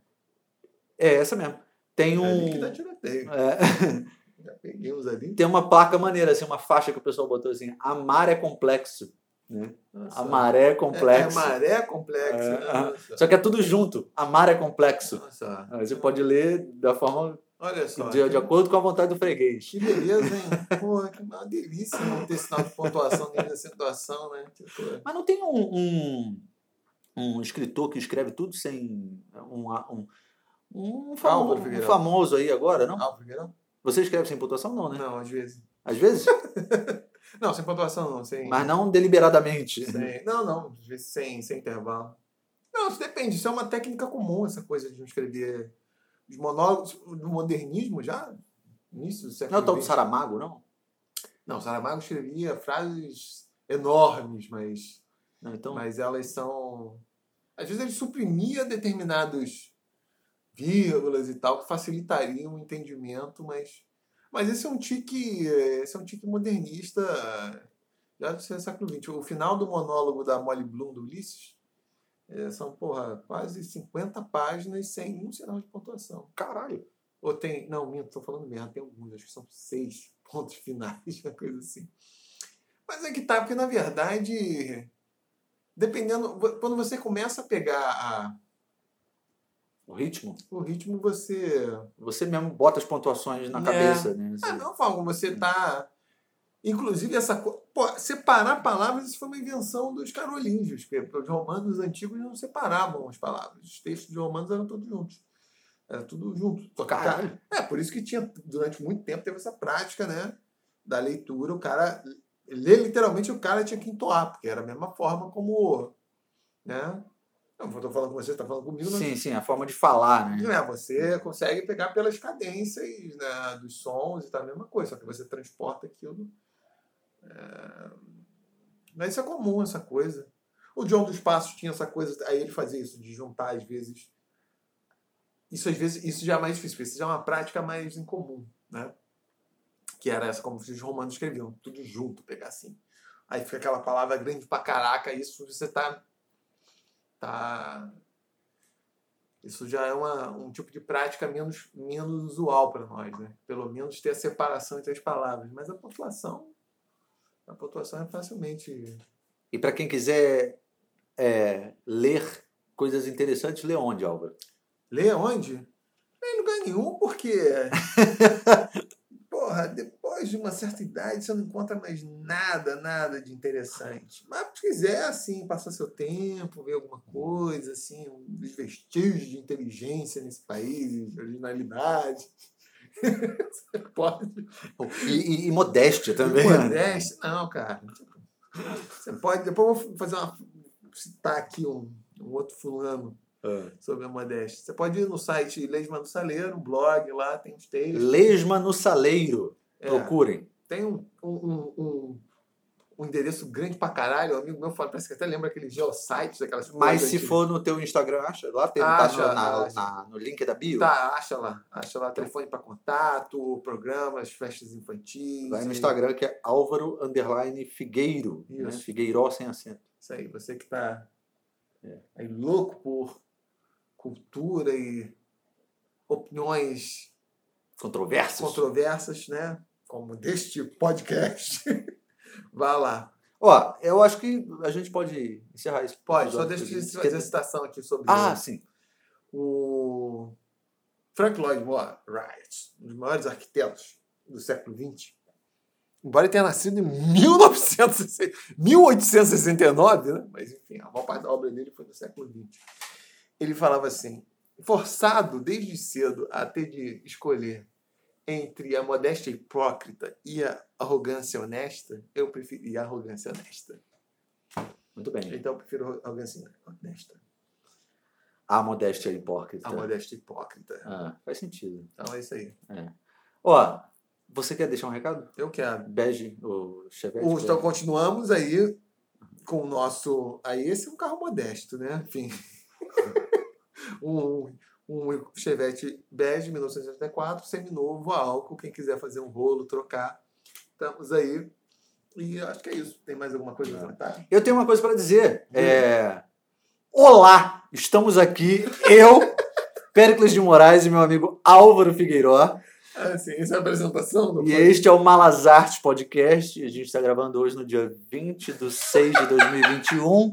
é essa mesmo. Tem É ali que um. dá tiroteio. é, (laughs) Já peguei ali. tem uma placa maneira, assim, uma faixa que o pessoal botou assim: Amar é complexo. Né? Nossa. A maré é É, complexo. é maré complexa. É, Nossa. Só que é tudo junto. Amar é complexo. Nossa. Você pode ler da forma Olha só. De, de acordo com a vontade do freguês. Que beleza, hein? Pô, que uma delícia não ter sinal de pontuação nem de acentuação, né? Tipo, Mas não tem um, um, um escritor que escreve tudo sem um, um, um, famo- Álvaro um famoso aí agora, não? Figueirão? Você escreve sem pontuação, não, né? Não, às vezes. Às vezes, (laughs) Não, sem pontuação não, sem. mas não deliberadamente. sem- Não, não, às vezes sem, sem intervalo. Não, isso depende, isso é uma técnica comum, essa coisa de escrever os monólogos do modernismo já, início do século Não é o tal do. Saramago, não? Não, Saramago escrevia frases enormes, mas, Não, então, mas elas são. Às vezes ele suprimia determinados vírgulas e tal que facilitariam o entendimento, mas. Mas esse é um tique. Esse é um tique modernista já do século XX. O final do monólogo da Molly Bloom do Ulisses eh, são, porra, quase 50 páginas sem nenhum sinal de pontuação. caralho. Ou tem. Não, minto, estou falando merda. Tem alguns, acho que são seis (laughs) pontos finais, uma coisa assim. Mas é que tá, porque na verdade, dependendo. Quando você começa a pegar a- O ritmo, o ritmo, você. você mesmo bota as pontuações na É. cabeça, né? Ah, não, Falco, você tá. Inclusive, essa. Pô, separar palavras, isso foi uma invenção dos carolíngios, porque os romanos antigos não separavam as palavras. Os textos de romanos eram todos juntos. Era tudo junto. Só Caralho. É, por isso que tinha, durante muito tempo, teve essa prática, né? Da leitura, o cara. Ler literalmente o cara tinha que entoar, porque era a mesma forma como. Né? Eu estou falando com você, está falando comigo, não Sim, sim, a forma de falar, né? não é, você consegue pegar pelas cadências né, dos sons e tal, a mesma coisa, só que você transporta aquilo. É... Mas isso é comum, essa coisa. O John dos Passos tinha essa coisa, aí ele fazia isso, de juntar às vezes. Isso às vezes, isso já é mais difícil, porque isso já é uma prática mais incomum, né? Que era essa, como os romanos escreviam, tudo junto, pegar assim. Aí fica aquela palavra grande pra caraca, isso você tá. tá isso já é uma, um tipo de prática menos, menos usual para nós, né? Pelo menos ter a separação entre as palavras. Mas a pontuação, a pontuação é facilmente. E para quem quiser é, ler coisas interessantes, lê onde, Álvaro? Lê onde? Não em lugar nenhum, porque. (laughs) Porra, depois de uma certa idade você não encontra mais nada, nada de interessante. Mas se quiser, assim, passar seu tempo, ver alguma coisa, assim, os vestígios de inteligência nesse país, de originalidade. você (laughs) pode. E, e- e modéstia também. né? Modéstia, não, cara. Você pode. Depois eu vou fazer uma. citar aqui um, um outro fulano Ah. sobre a modéstia. Você pode ir no site Lesma do Saleiro, um blog lá, tem os textos. Lesma no Saleiro. É, Procurem. tem um, um, um, um- endereço grande pra caralho. Um amigo meu fala, parece que até lembra aqueles geosites, aquelas Mas se antigas. for no teu Instagram, acha? Lá tem, Acha, tá no, na- acha. na- no link da bio. Tá, acha lá. Acha lá telefone pra contato, programas, festas infantis. Vai no Instagram que é Álvaro Underline Figueiro. Né? Isso. Figueiró sem acento. Isso aí, você que tá É. aí louco por cultura e opiniões Controversas. controversas, né? Como deste podcast. (laughs) Vá lá. Ó, eu acho que a gente pode encerrar isso. Pode, só deixa eu fazer a citação aqui sobre Ah, sim. o Frank Lloyd Wright, um dos maiores arquitetos do século XX. Embora ele tenha nascido em 1960 1869, né? mas enfim, a maior parte da obra dele foi do século XX. Ele falava assim: forçado desde cedo a ter de escolher entre a modéstia hipócrita e a arrogância honesta, eu preferi a arrogância honesta. Muito bem. Então eu prefiro a arrogância honesta. A modéstia hipócrita. A modéstia hipócrita. Ah, faz sentido. Então é isso aí. Ó, você quer deixar um recado? Eu quero. Bege, o Chevette? O- então continuamos aí com o nosso. Aí esse é um carro modesto, né? Enfim. (laughs) um, um Chevette bege 1984, seminovo, a álcool. Quem quiser fazer um rolo, trocar, estamos aí. E acho que é isso. Tem mais alguma coisa Não. pra comentar? Eu tenho uma coisa para dizer. É... Olá! Estamos aqui, eu, Péricles de Moraes e meu amigo Álvaro Figueiró. Ah, sim, essa é a apresentação do E este é o Malas Artes Podcast. A gente está gravando hoje no dia 20 de 6 de 2021.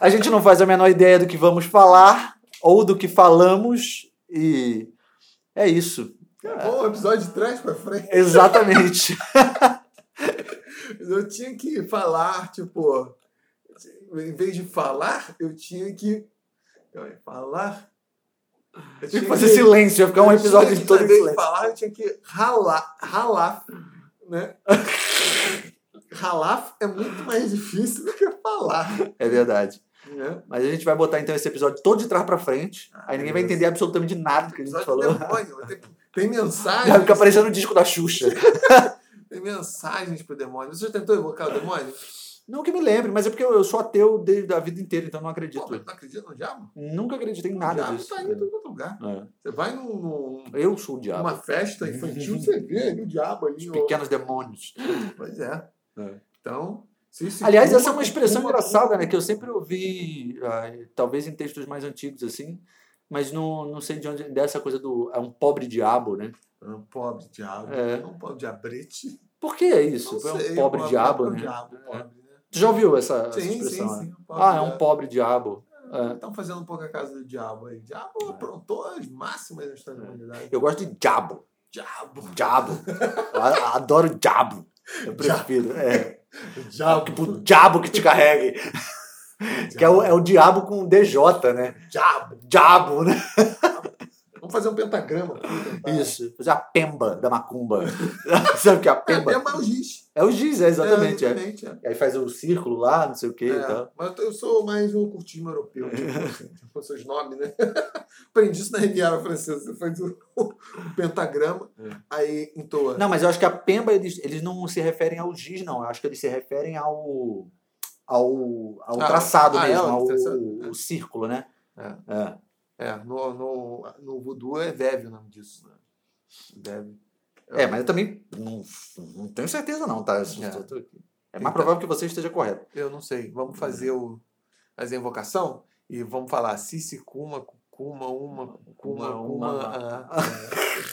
A gente não faz a menor ideia do que vamos falar ou do que falamos. E é isso. Bom, o episódio de trás pra frente. Exatamente. (laughs) Eu tinha que falar, tipo, em vez de falar, eu tinha que. Falar. Eu Tinha que fazer silêncio, ia ficar um episódio de que, todo Em vez de silêncio. falar, eu tinha que ralar. Ralar. Né? (laughs) ralar é muito mais difícil do que falar. É verdade. Né? Mas a gente vai botar então esse episódio todo de trás pra frente. aí ninguém vai entender absolutamente nada do que a gente falou. demônio. Tem, tem mensagens. Vai ficar parecendo o disco da Xuxa. (laughs) Tem mensagens pro demônio. Você já tentou evocar o demônio? Não que me lembre, mas é porque eu sou ateu desde a vida inteira, então não acredito. Pô, mas não acredita no diabo? Nunca acreditei em o nada diabo disso. tá em todo lugar. É. Você vai num, Eu sou o diabo. numa festa infantil, você vê ali o diabo ali. Os ó. pequenos demônios. Pois é. É. Então, Aliás, essa é uma expressão cuma, engraçada, né? Que eu sempre ouvi, ah, talvez em textos mais antigos, assim, mas não, não sei de onde, dessa coisa do. É um pobre diabo, né? É Um pobre diabo. É. Um pobre diabrete. Por que é isso? Não é um sei, pobre diabo, pobre né? diabo, É. pobre, né? Tu já ouviu essa, essa Sim, sim, expressão? sim. né? um pobre Ah, é um pobre diabo. É. Estão fazendo um pouco a casa do diabo aí. Diabo aprontou as máximas da humanidade. Eu gosto de diabo. Diabo. Diabo. Adoro diabo. Eu prefiro. É. (laughs) Diabo. Tipo, diabo que te carregue. (laughs) Que é o, é o diabo com DJ, né? Diabo. Diabo, né? Vamos fazer um pentagrama. (laughs) Isso. Fazer a pemba da macumba. (laughs) Sabe o que é a É, pemba? é mais o giz. É o giz, é exatamente. É, É, exatamente, é. Aí faz o círculo lá, não sei o que e É, tal. mas eu sou mais o curtismo europeu, tipo, assim, com (laughs) seus nomes, né? Aprendi isso na Riviera Francesa. Você faz o, o pentagrama, É. aí entoa. Não, mas eu acho que a pemba, eles, eles não se referem ao giz, não. Eu acho que eles se referem ao, ao, ao Ah, traçado ah, é, mesmo, ao ao, traçado, o círculo, né? É. É. No, no, no voodoo é Veve o nome disso. Né? Veve. É, mas eu também não, não tenho certeza não, tá? É. tô- tô aqui. É mais provável que você esteja correto. Eu não sei. Vamos fazer o, fazer a invocação e vamos falar Cici Kuma, Kuma, uma, Kuma, uma. ah,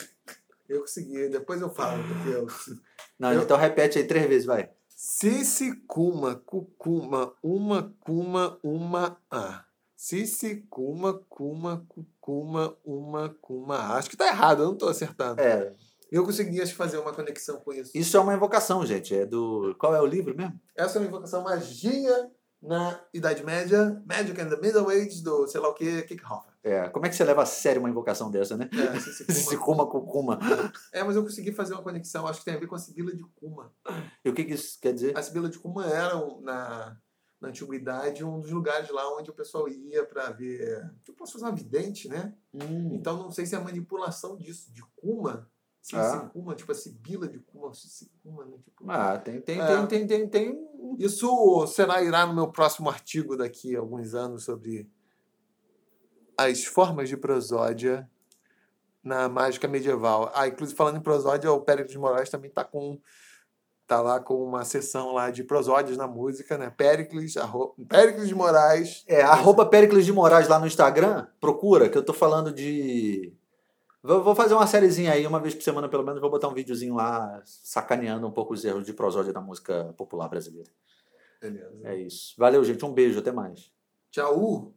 é. (laughs) Eu consegui, depois eu falo, porque eu. (laughs) Não, Eu- então repete aí três vezes, vai. Cici Kuma, Cucuma, uma, Kuma, uma, a. Cici Kuma, Kuma, Cucuma, uma, Kuma. Acho que tá errado, eu não tô acertando. É, Eu consegui acho, fazer uma conexão com isso. isso é uma invocação, gente. É do. Qual é o livro mesmo? Essa é uma invocação magia na Idade Média, Magic and the Middle Ages, do sei lá o que, Kickhofer. É, como é que você leva a sério uma invocação dessa, né? É, Cici (laughs) Kuma. Sicuma cucuma. é, mas eu consegui fazer uma conexão, acho que tem a ver com a Sibila de Kuma. E o que, que isso quer dizer? A Sibila de Kuma era, na, na antiguidade, um dos lugares lá onde o pessoal ia para ver. Eu posso fazer uma vidente, né? Hum, Então não sei se é a manipulação disso, de Kuma. Se Ah. Kuma, tipo a Sibila de Kuma, se Kuma, né? Tipo, Ah, tem, tem, É. tem, tem, tem, tem. Isso será irá no meu próximo artigo daqui a alguns anos sobre as formas de prosódia na mágica medieval. Ah, inclusive falando em prosódia, o Péricles de Moraes também está com tá lá com uma sessão lá de prosódias na música, né? Péricles, arro... Péricles de Moraes. É, arroba Péricles de Moraes lá no Instagram, procura, que eu tô falando de. Vou vou fazer uma sériezinha aí, uma vez por semana pelo menos, vou botar um videozinho lá sacaneando um pouco os erros de prosódia da música popular brasileira. Beleza. É isso. Valeu, gente. Um beijo, até mais. Tchau.